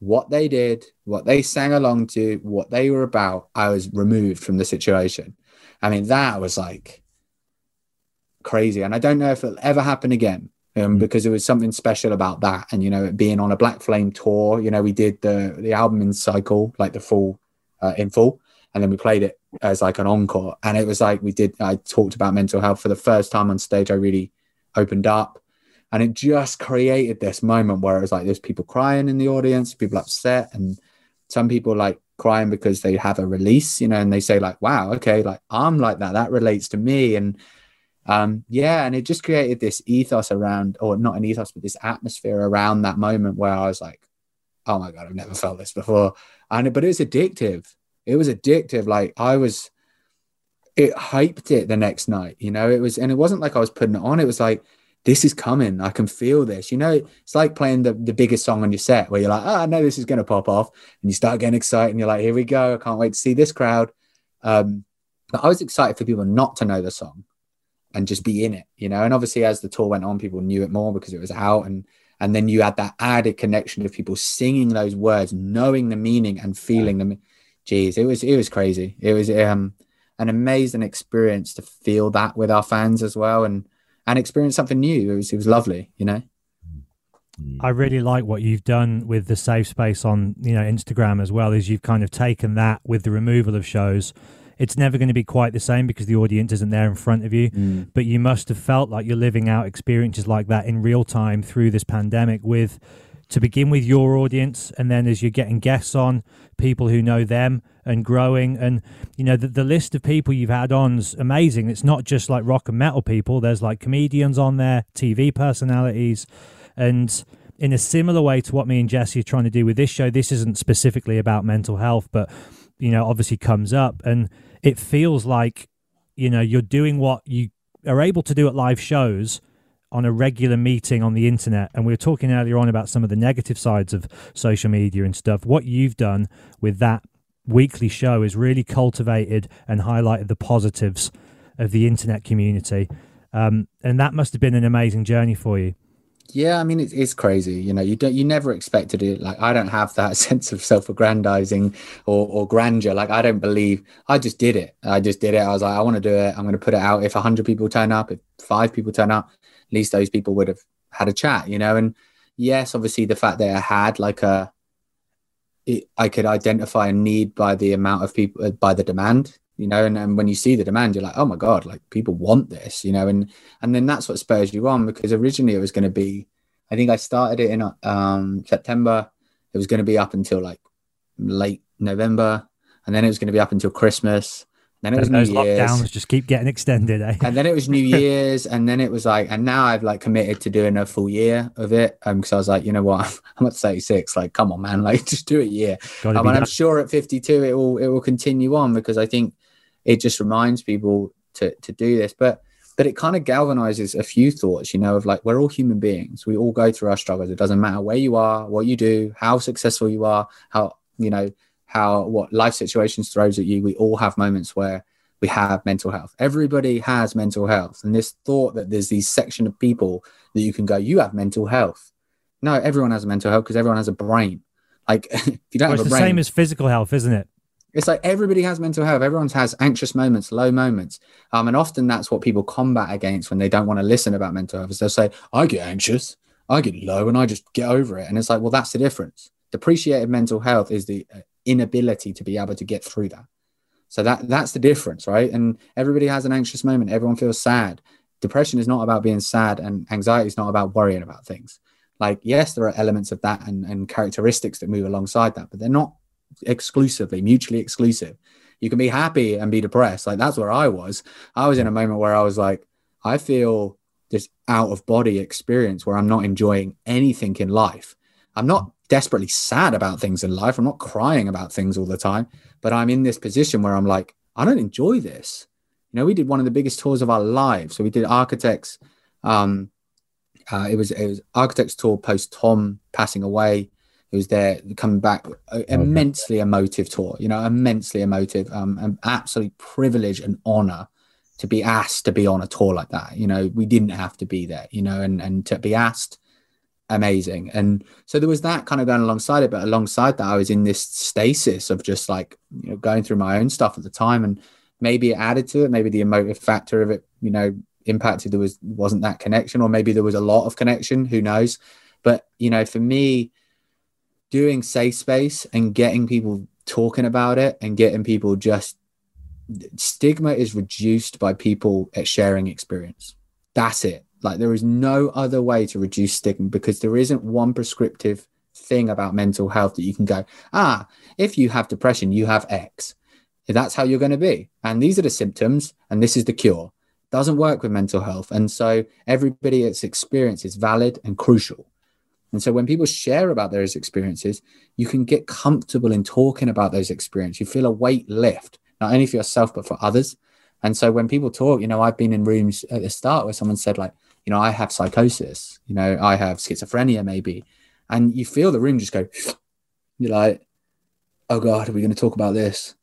what they did, what they sang along to, what they were about. I was removed from the situation. I mean, that was like crazy. And I don't know if it'll ever happen again. Um, mm. because there was something special about that, and you know, being on a Black Flame tour, you know, we did the the album in cycle, like the full uh, in full, and then we played it as like an encore, and it was like we did. I talked about mental health for the first time on stage. I really opened up, and it just created this moment where it was like there's people crying in the audience, people upset, and some people like crying because they have a release, you know, and they say like, "Wow, okay, like I'm like that. That relates to me." And um, yeah, and it just created this ethos around, or not an ethos, but this atmosphere around that moment where I was like, "Oh my god, I've never felt this before." And but it was addictive. It was addictive. Like I was, it hyped it the next night. You know, it was, and it wasn't like I was putting it on. It was like this is coming. I can feel this. You know, it's like playing the, the biggest song on your set where you're like, oh, I know this is going to pop off. And you start getting excited and you're like, here we go. I can't wait to see this crowd. Um, but I was excited for people not to know the song and just be in it, you know. And obviously, as the tour went on, people knew it more because it was out. And and then you had that added connection of people singing those words, knowing the meaning and feeling them. Jeez, it was it was crazy. It was um, an amazing experience to feel that with our fans as well. And and experience something new. It was it was lovely, you know. I really like what you've done with the safe space on you know Instagram as well. Is you've kind of taken that with the removal of shows. It's never going to be quite the same because the audience isn't there in front of you. Mm. But you must have felt like you're living out experiences like that in real time through this pandemic with to begin with your audience and then as you're getting guests on people who know them and growing and you know the, the list of people you've had on's amazing. It's not just like rock and metal people. There's like comedians on there tv personalities and in a similar way to what me and jesse are trying to do with this show this isn't specifically about mental health but you know obviously comes up and it feels like you know you're doing what you are able to do at live shows on a regular meeting on the internet and we were talking earlier on about some of the negative sides of social media and stuff. What you've done with that weekly show is really cultivated and highlighted the positives of the internet community. Um, and that must have been an amazing journey for you. Yeah i mean it's, crazy. You know you don't you never expected it. Like i don't have that sense of self-aggrandizing or, or grandeur. Like i don't believe i just did it. I just did it. I was like i want to do it. I'm going to put it out. If 100 people turn up if five people turn up at least those people would have had a chat, you know. And yes, obviously the fact that I had like a, it, I could identify a need by the amount of people, uh, by the demand, you know. And, and when you see the demand, you're like, oh my god, like people want this, you know. And and then that's what spurs you on because originally it was going to be, I think I started it in um, September. It was going to be up until like late November, and then it was going to be up until Christmas then it was those New Year's. just keep getting extended, eh? And then it was New Year's, and then it was like, and now I've like committed to doing a full year of it. Um, because I was like, you know what, I'm at 36. Like, come on, man, like just do it a year. Um, and I'm sure at 52 it will it will continue on because I think it just reminds people to to do this. But but it kind of galvanizes a few thoughts, you know, of like we're all human beings. We all go through our struggles. It doesn't matter where you are, what you do, how successful you are, how you know how what life situations throws at you. We all have moments where we have mental health. Everybody has mental health. And this thought that there's these section of people that you can go, you have mental health. No, everyone has a mental health because everyone has a brain. Like if you don't well, have a brain, it's the same as physical health, isn't it? It's like everybody has mental health. Everyone has anxious moments, low moments. Um, and often that's what people combat against when they don't want to listen about mental health. Is they'll say, I get anxious, I get low, and I just get over it. And it's like, well, that's the difference. Depreciated mental health is the inability to be able to get through that. So that that's the difference, right? And everybody has an anxious moment. Everyone feels sad. Depression is not about being sad, and anxiety is not about worrying about things. Like, yes, there are elements of that and, and characteristics that move alongside that, but they're not exclusively mutually exclusive. You can be happy and be depressed. Like that's where I was. I was in a moment where I was like, I feel this out of body experience where I'm not enjoying anything in life. I'm not desperately sad about things in life. I'm not crying about things all the time, but I'm in this position where I'm like, I don't enjoy this. You know, we did one of the biggest tours of our lives. So we did architects. Um, uh, it was it was architects tour post Tom passing away. It was there coming back, uh, immensely emotive tour. You know, immensely emotive. Um, an absolute privilege and honor to be asked to be on a tour like that. You know, we didn't have to be there. You know, and and to be asked amazing. And so there was that kind of going alongside it, but alongside that, I was in this stasis of just like you know going through my own stuff at the time, and maybe it added to it, maybe the emotive factor of it, you know, impacted. There was wasn't that connection, or maybe there was a lot of connection. Who knows? But you know, for me, doing safe space and getting people talking about it and getting people just stigma is reduced by people at sharing experience. That's it like there is no other way to reduce stigma because there isn't one prescriptive thing about mental health that you can go, ah, if you have depression, you have X. That's how you're going to be. And these are the symptoms, and this is the cure. Doesn't work with mental health. And so everybody's experience is valid and crucial. And so when people share about those experiences, you can get comfortable in talking about those experiences. You feel a weight lift, not only for yourself, but for others. And so when people talk, you know, I've been in rooms at the start where someone said, like, you know, I have psychosis, you know, I have schizophrenia maybe. And you feel the room just go, you're like, oh God, are we going to talk about this?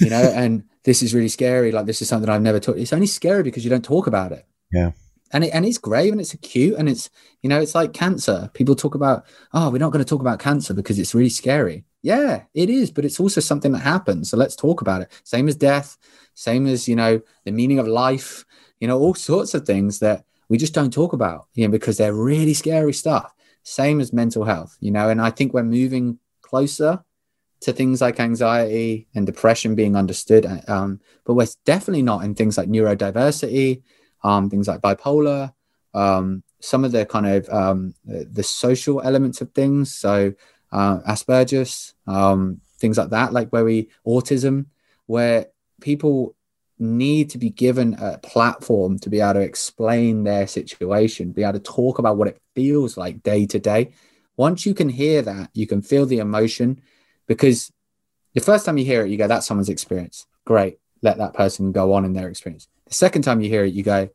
You know, and this is really scary. Like, this is something I've never talked. It's only scary because you don't talk about it. Yeah. And, it, and it's grave and it's acute and it's, you know, it's like cancer. People talk about, oh, we're not going to talk about cancer because it's really scary. Yeah, it is, but it's also something that happens. So let's talk about it. Same as death, same as, you know, the meaning of life, you know, all sorts of things that we just don't talk about, you know, because they're really scary stuff. Same as mental health, you know, and I think we're moving closer to things like anxiety and depression being understood. Um, but we're definitely not in things like neurodiversity, um, things like bipolar, um, some of the kind of um, the, the, social elements of things. So uh, Asperger's, um, things like that, like where we autism, where people need to be given a platform to be able to explain their situation, be able to talk about what it feels like day to day. Once you can hear that, you can feel the emotion because the first time you hear it, you go, that's someone's experience. Great. Let that person go on in their experience. The second time you hear it, you go,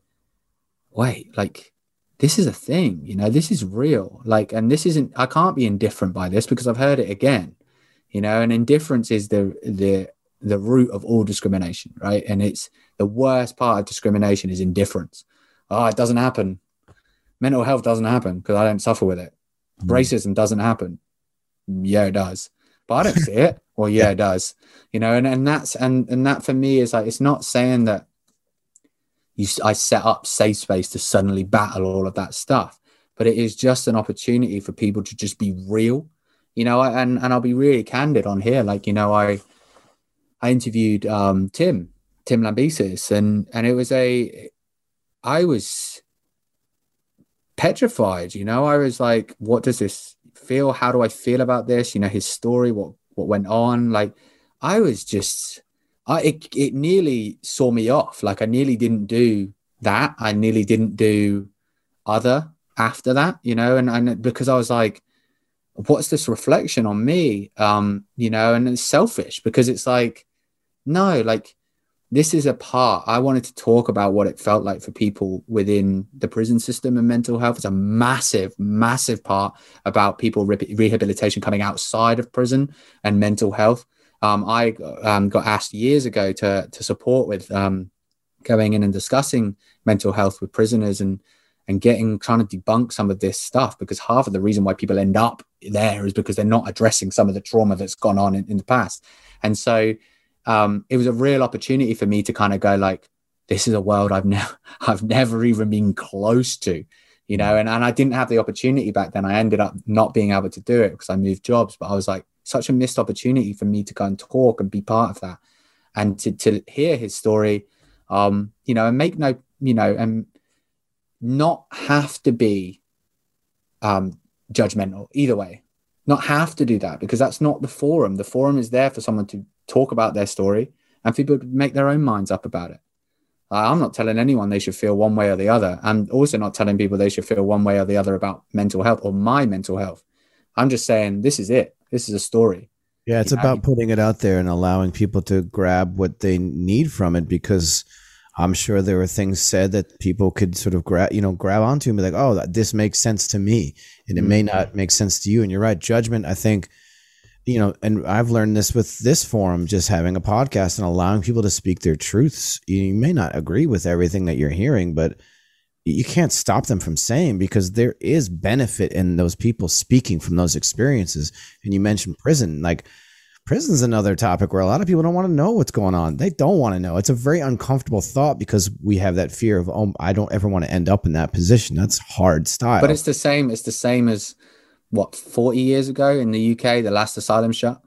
wait, like this is a thing, you know, this is real. Like, and this isn't, I can't be indifferent by this because I've heard it again, you know, and indifference is the, the, the root of all discrimination, right? And it's the worst part of discrimination is indifference. Oh, it doesn't happen. Mental health doesn't happen because I don't suffer with it. Mm. Racism doesn't happen. Yeah, it does. But I don't see it. Well, yeah, yeah, it does. You know, and, and that's and and that for me is like it's not saying that you I set up safe space to suddenly battle all of that stuff, but it is just an opportunity for people to just be real. You know, and and I'll be really candid on here. Like, you know, I I interviewed um, Tim, Tim Lambesis, and and it was a, I was petrified. You know, I was like, what does this feel? How do I feel about this? You know, his story, what what went on. Like, I was just, I it it nearly saw me off. Like, I nearly didn't do that. I nearly didn't do other after that. You know, and and because I was like what's this reflection on me um you know and it's selfish because it's like no, like this is a part I wanted to talk about what it felt like for people within the prison system and mental health. It's a massive, massive part about people re- rehabilitation coming outside of prison and mental health. Um, I um, got asked years ago to to support with um, going in and discussing mental health with prisoners and and getting trying to debunk some of this stuff because half of the reason why people end up there is because they're not addressing some of the trauma that's gone on in, in the past. And so um, it was a real opportunity for me to kind of go like, this is a world I've never, I've never even been close to, you know, and, and I didn't have the opportunity back then. I ended up not being able to do it because I moved jobs, but I was like, such a missed opportunity for me to go and talk and be part of that and to, to hear his story, um, you know, and make no, you know, and not have to be um, judgmental either way, not have to do that because that's not the forum. The forum is there for someone to talk about their story and people make their own minds up about it. I'm not telling anyone they should feel one way or the other. I'm also not telling people they should feel one way or the other about mental health or my mental health. I'm just saying this is it. This is a story. Yeah, it's about putting it out there and allowing people to grab what they need from it because I'm sure there were things said that people could sort of grab, you know, grab onto and be like, "Oh, this makes sense to me," and it mm-hmm. may not make sense to you. And you're right, judgment. I think, you know, and I've learned this with this forum, just having a podcast and allowing people to speak their truths. You may not agree with everything that you're hearing, but you can't stop them from saying because there is benefit in those people speaking from those experiences. And you mentioned prison, like prison's another topic where a lot of people don't want to know what's going on. They don't want to know. It's a very uncomfortable thought because we have that fear of, oh, I don't ever want to end up in that position. That's hard style. But it's the same. It's the same as what, 40 years ago in the UK, the last asylum shut?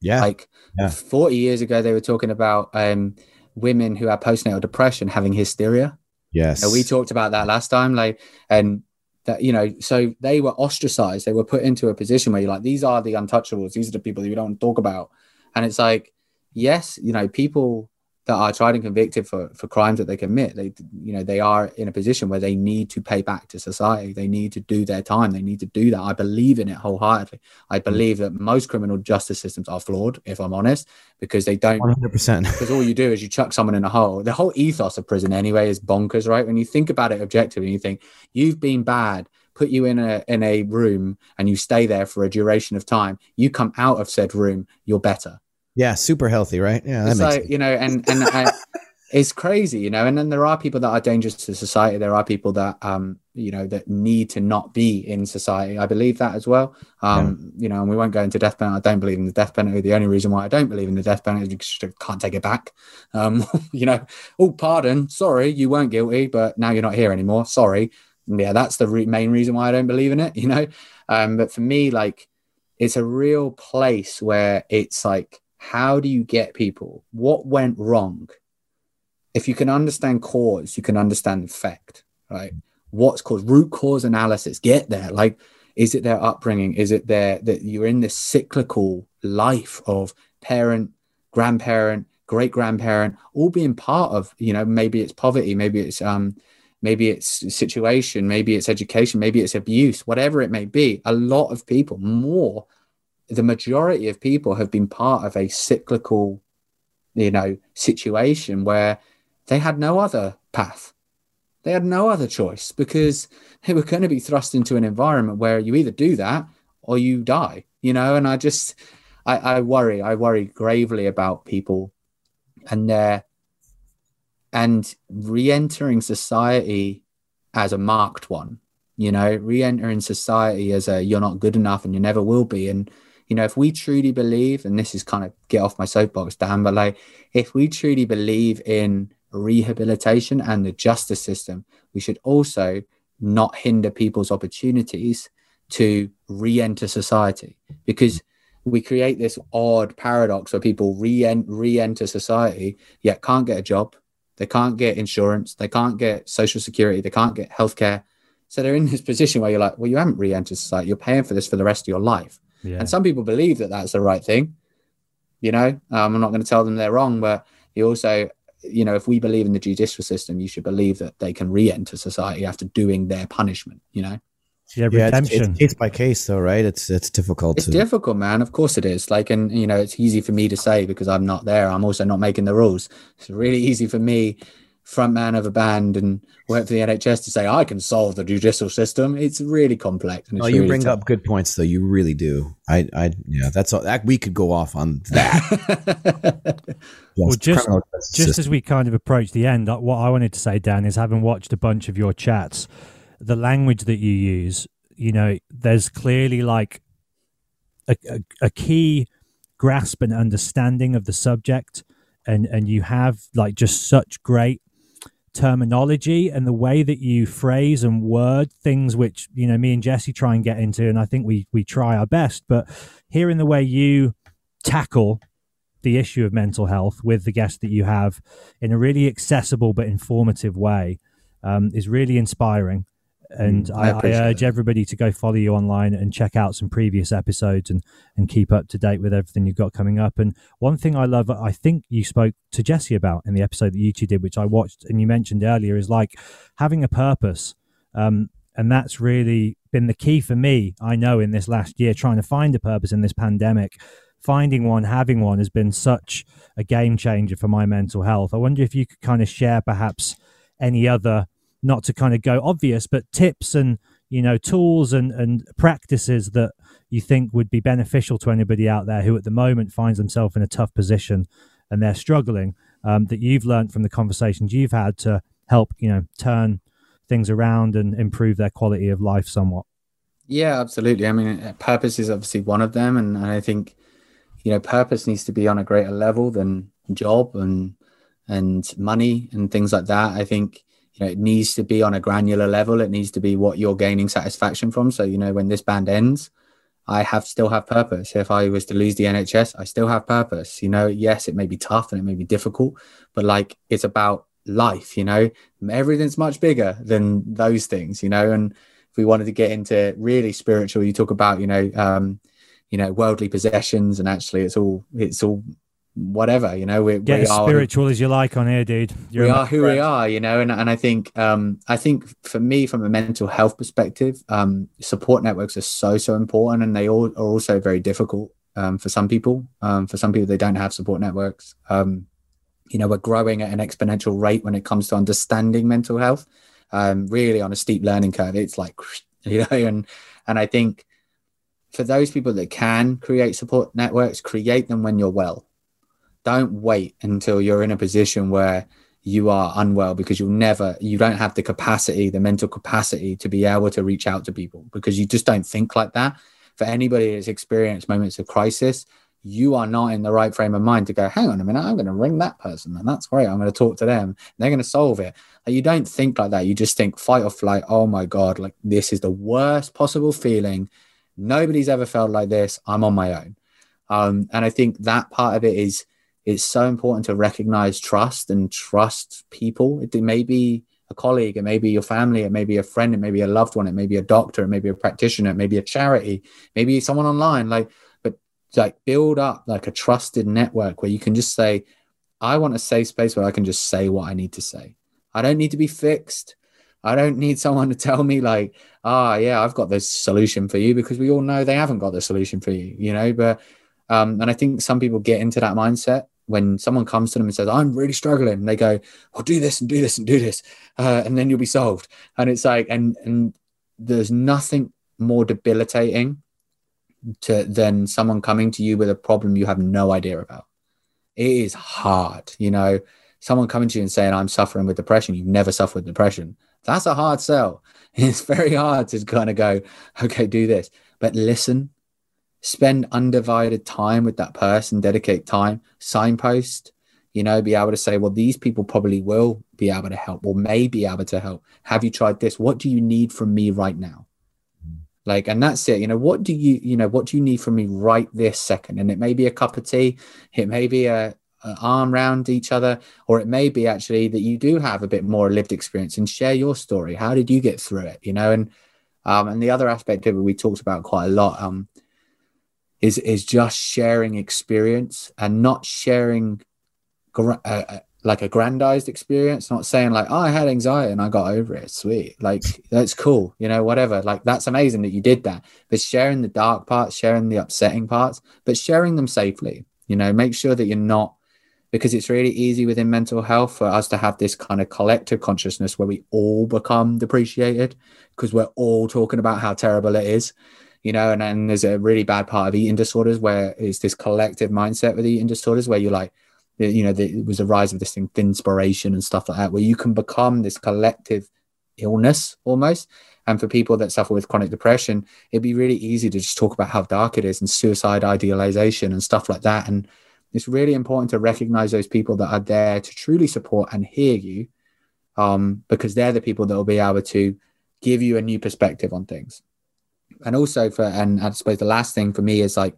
Yeah. Like yeah. 40 years ago, they were talking about um, women who had postnatal depression having hysteria. Yes. we talked about that last time. Like, and that, you know, so they were ostracized. They were put into a position where you're like, these are the untouchables. These are the people that you don't talk about. And it's like, yes, you know, people that are tried and convicted for for crimes that they commit they you know they are in a position where they need to pay back to society. They need to do their time. They need to do that. I believe in it wholeheartedly. I mm. believe that most criminal justice systems are flawed if i'm honest because they don't 100% because all you do is you chuck someone in a hole. The whole ethos of prison anyway is bonkers right? When you think about it objectively you think you've been bad put you in a in a room and you stay there for a duration of time. You come out of said room you're better yeah, super healthy, right? Yeah, that makes sense. you know, and and I, it's crazy, you know. And then there are people that are dangerous to society. There are people that um, you know, that need to not be in society. I believe that as well. Um, yeah. you know, and we won't go into death penalty. I don't believe in the death penalty. The only reason why I don't believe in the death penalty is because you can't take it back. Um, you know, oh, pardon, sorry, you weren't guilty, but now you're not here anymore. Sorry. Yeah, that's the re- main reason why I don't believe in it. You know, um, but for me, like, it's a real place where it's like how do you get people? What went wrong? If you can understand cause, you can understand effect, right? What's caused? Root cause analysis. Get there. Like, is it their upbringing? Is it their that you're in this cyclical life of parent, grandparent, great grandparent, all being part of, you know, maybe it's poverty, maybe it's um, maybe it's situation, maybe it's education, maybe it's abuse, whatever it may be. A lot of people, more the majority of people have been part of a cyclical, you know, situation where they had no other path. They had no other choice because they were going to be thrust into an environment where you either do that or you die, you know. And I just, I, I worry, I worry gravely about people and their and re-entering society as a marked one, you know, re-entering society as a you're not good enough and you never will be, and you know, if we truly believe, and this is kind of get off my soapbox, Dan, but like if we truly believe in rehabilitation and the justice system, we should also not hinder people's opportunities to re-enter society. Because we create this odd paradox where people re- re-enter society yet can't get a job they can't get insurance they can't get social security they can't get healthcare. So they're in this position where you're like well you haven't re-entered society you're paying for this for the rest of your life yeah. And some people believe that that's the right thing. You know, um, I'm not going to tell them they're wrong, but you also, you know, if we believe in the judicial system, you should believe that they can re-enter society after doing their punishment. You know. Yeah, redemption. It's, it's, case by case, though, right? It's it's difficult. It's to... difficult, man. Of course it is. Like, and you know, it's easy for me to say because I'm not there. I'm also not making the rules. It's really easy for me frontman of a band and work for the NHS to say I can solve the judicial system. It's really complex. oh, you really bring tough. up good points, though. You really do. I, I, yeah, that's all. That we could go off on that. yes, well, just just as we kind of approach the end, uh, what I wanted to say, Dan, is having watched a bunch of your chats, the language that you use, you know, there's clearly like a, a, a key grasp and understanding of the subject and and you have like just such great terminology and the way that you phrase and word things which you know me and Jesse try and get into and I think we we try our best. But hearing the way you tackle the issue of mental health with the guests that you have in a really accessible but informative way um, is really inspiring And Mm, I, I I, urge it. everybody to go follow you online and check out some previous episodes and, and keep up to date with everything you've got coming up. And one thing I love, I think you spoke to Jesse about in the episode that you two did, which I watched and you mentioned earlier, is like having a purpose. Um, and that's really been the key for me, I know, in this last year, trying to find a purpose in this pandemic. Finding one, having one has been such a game changer for my mental health. I wonder if you could kind of share perhaps any other not to kind of go obvious, but tips and you know tools and and practices that you think would be beneficial to anybody out there who at the moment finds themselves in a tough position and they're struggling. Um, that you've learned from the conversations you've had to help you know turn things around and improve their quality of life somewhat. Yeah, absolutely. I mean, uh, purpose is obviously one of them, and, and I think you know purpose needs to be on a greater level than job and and money and things like that. I think you know it needs to be on a granular level. It needs to be what you're gaining satisfaction from. So you know when this band ends, I have still have purpose. If I was to lose the NHS, I still have purpose. You know, yes, it may be tough and it may be difficult, but like it's about life. You know, everything's much bigger than those things. You know, and if we wanted to get into really spiritual, you talk about you know, um, you know, worldly possessions, and actually, it's all it's all whatever. You know, we, Get we as are spiritual as you like on here, dude. You're we are who we are, you know, and, and I think um, I think for me, from a mental health perspective, um, support networks are so so important, and they all are also very difficult um, for some people. Um, for some people, they don't have support networks. Um, you know, we're growing at an exponential rate when it comes to understanding mental health. Um, really on a steep learning curve. It's like you know, and and I think for those people that can create support networks, create them when you're well don't wait until you're in a position where you are unwell because you'll never you don't have the capacity the mental capacity to be able to reach out to people because you just don't think like that. For anybody that's experienced moments of crisis you are not in the right frame of mind to go hang on a minute i'm going to ring that person and that's great i'm going to talk to them they're going to solve it. Like, you don't think like that you just think fight or flight oh my god like this is the worst possible feeling. Nobody's ever felt like this i'm on my own. Um, and i think that part of it is it's so important to recognize trust and trust people. It, may be a colleague, it may be your family, it may be a friend, it may be a loved one, it may be a doctor, it may be a practitioner, it may be a charity, maybe someone online. Like, but like build up like a trusted network where you can just say, I want a safe space where I can just say what I need to say. I don't need to be fixed. I don't need someone to tell me like, ah, yeah, I've got this solution for you because we all know they haven't got the solution for you, you know. But um, and I think some people get into that mindset when someone comes to them and says, I'm really struggling, and they go, Well, do this and do this and do this, uh, and then you'll be solved. And it's like, and and there's nothing more debilitating to than someone coming to you with a problem you have no idea about. It is hard, you know. Someone coming to you and saying, I'm suffering with depression, you've never suffered with depression. That's a hard sell. It's very hard to kind of go, okay, do this. But listen, spend undivided time with that person, dedicate time, signpost, you know, be able to say, well, these people probably will be able to help or may be able to help. Have you tried this? What do you need from me right now? Like, and that's it. You know, what do you, you know, what do you need from me right this second? And it may be a cup of tea, it may be a, a arm round each other, or it may be actually that you do have a bit more lived experience and share your story. How did you get through it? You know, and um, and the other aspect of it we talked about quite a lot. Um, is is just sharing experience and not sharing gra- uh, uh, like a grandized experience not saying like oh i had anxiety and i got over it. Sweet. Like that's cool you know whatever. Like that's amazing that you did that. But sharing the dark parts sharing the upsetting parts but sharing them safely you know make sure that you're not because it's really easy within mental health for us to have this kind of collective consciousness where we all become depreciated because we're all talking about how terrible it is you know, and then there's a really bad part of eating disorders where it's this collective mindset with eating disorders where you're like, you know, the, it was a rise of this thing, inspiration and stuff like that, where you can become this collective illness almost. And for people that suffer with chronic depression, it'd be really easy to just talk about how dark it is and suicide idealization and stuff like that. And it's really important to recognize those people that are there to truly support and hear you, um, because they're the people that will be able to give you a new perspective on things and also for and I suppose the last thing for me is like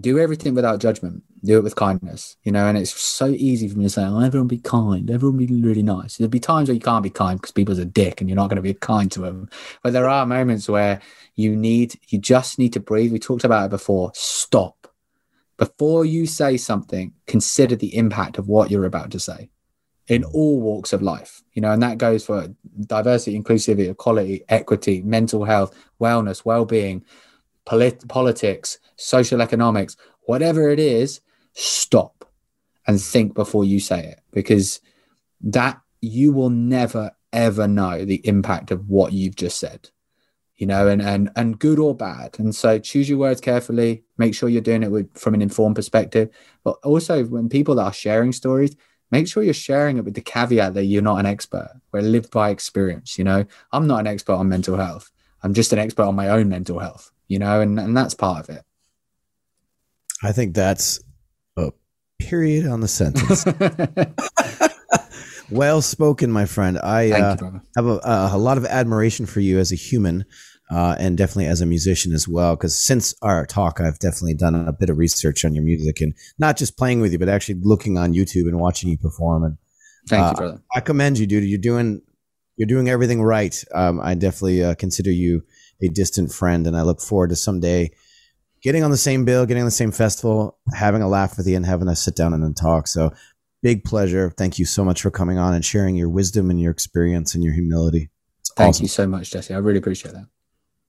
do everything without judgment. Do it with kindness, you know. And it's so easy for me to say, "Oh, everyone be kind. Everyone be really nice." There'll be times where you can't be kind because people's a dick, and you're not going to be kind to them. But there are moments where you need, you just need to breathe. We talked about it before. Stop before you say something. Consider the impact of what you're about to say in all walks of life, you know, and that goes for diversity, inclusivity, equality, equity, mental health, wellness, well-being, polit- politics, social economics, whatever it is, stop and think before you say it because that you will never ever know the impact of what you've just said you know and and and good or bad. And so choose your words carefully make sure you're doing it with from an informed perspective but also when people that are sharing stories make sure you're sharing it with the caveat that you're not an expert we're lived by experience you know i'm not an expert on mental health i'm just an expert on my own mental health you know and, and that's part of it I think that's a period on the sentence. well spoken, my friend. I uh, have a, a lot of admiration for you as a human. Uh, and definitely as a musician as well, because since our talk, I've definitely done a bit of research on your music and not just playing with you, but actually looking on YouTube and watching you perform. And Thank Uh, you, brother. I commend you, dude. You're doing you're doing everything right. Um, I definitely uh, consider you a distant friend, and I look forward to someday getting on the same bill, getting on the same festival, having a laugh with you, and having us sit down and then talk. So, big pleasure. Thank you so much for coming on and sharing your wisdom and your experience and your humility. It's Thank awesome. you so much, Jesse. I really appreciate that.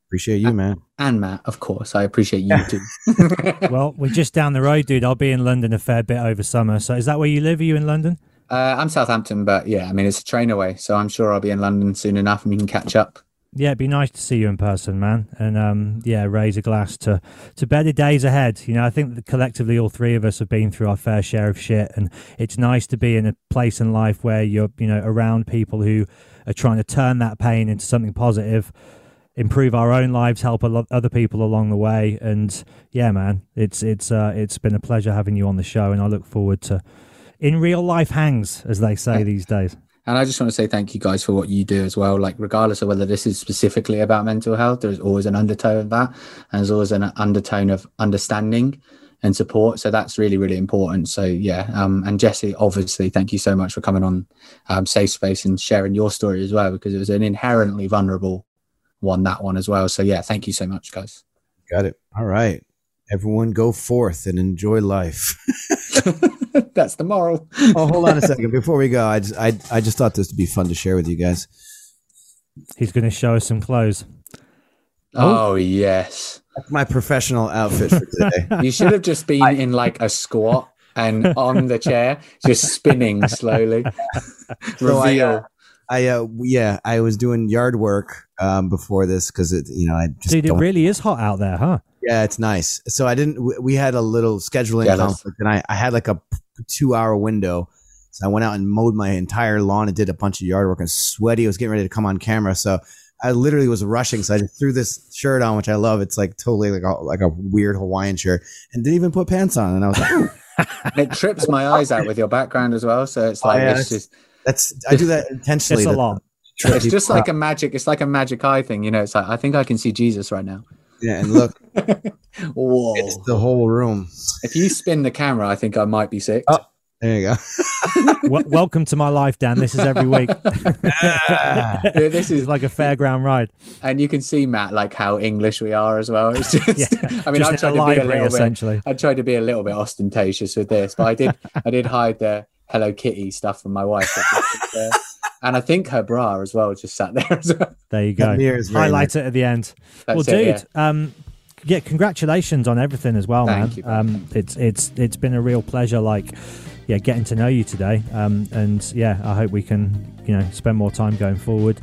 Appreciate you, man. And Matt, of course. I appreciate you too. Well, we're just down the road, dude. I'll be in London a fair bit over summer. So is that where you live? Are you in London? uh, I'm Southampton, but yeah, I mean, it's a train away. So I'm sure I'll be in London soon enough and we can catch up. Yeah, it'd be nice to see you in person, man. And um, yeah, raise a glass to to better days ahead. You know, I think that collectively all three of us have been through our fair share of shit, and it's nice to be in a place in life where you're, you know, around people who are trying to turn that pain into something positive, improve our own lives, help a lot other people along the way. And yeah, man, it's it's uh, it's been a pleasure having you on the show, and I look forward to in real life hangs, as they say these days. And I just want to say thank you guys for what you do as well. Like, regardless of whether this is specifically about mental health, there's always an undertone of that. And there's always an undertone of understanding and support. So that's really, really important. So, yeah. Um, and Jesse, obviously, thank you so much for coming on um, Safe Space and sharing your story as well, because it was an inherently vulnerable one, that one as well. So, yeah, thank you so much, guys. Got it. All right. Everyone go forth and enjoy life. that's the moral. oh, hold on a second. Before we go, I just, I, I just thought this would be fun to share with you guys. He's going to show us some clothes. Oh, yes. That's my professional outfit for today. You should have just been in like a squat and on the chair, just spinning slowly. So I, Reveal. uh, I uh, yeah, I was doing yard work um, before this because it, you know, I just Dude, it really is hot out there, huh? yeah, it's nice. So I didn't. we- We had a little scheduling Jealous. conflict, and I, I had like a two hour window. So I went out and mowed my entire lawn and did a bunch of yard work. and sweaty. I was getting ready to come on camera, so I literally was rushing. So I just threw this shirt on, which I love. It's like totally like a, like a weird Hawaiian shirt, and didn't even put pants on. And I was like, And it trips my eyes out with your background as well. So it's Oh, like yeah, it's just "That's." I do that intentionally. It's a to lot. it's just people like out. a magic. It's like a magic eye thing, you know. It's like I think I can see Jesus right now. yeah. And look, Whoa! it's the whole room. If you spin the camera, I think I might be sick. Oh. There you go. w- welcome to my life, Dan. This is every week. Ah. Dude, this is like a fairground ride. and you can see Matt like how English we are as well. It's just, Yeah, I mean, just I in tried a to be a library, little bit. I tried to be a little bit ostentatious with this, but I did. I did hide the Hello Kitty stuff from my wife, that just sits there. and I think her bra as well just sat there as well. There you go. That mirror is very Highlight it at the end. That's well, it, dude, um, yeah, congratulations on everything as well, Thank man. you, man. um, it's it's it's been a real pleasure, like, yeah, getting to know you today. Um, and yeah, I hope we can, you know, spend more time going forward.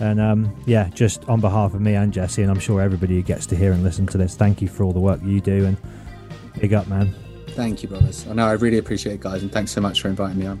And um, yeah, just on behalf of me and Jesse, and I'm sure everybody who gets to hear and listen to this, thank you for all the work you do, and big up, man. Thank you, brothers. I know I really appreciate it, guys, and thanks so much for inviting me on.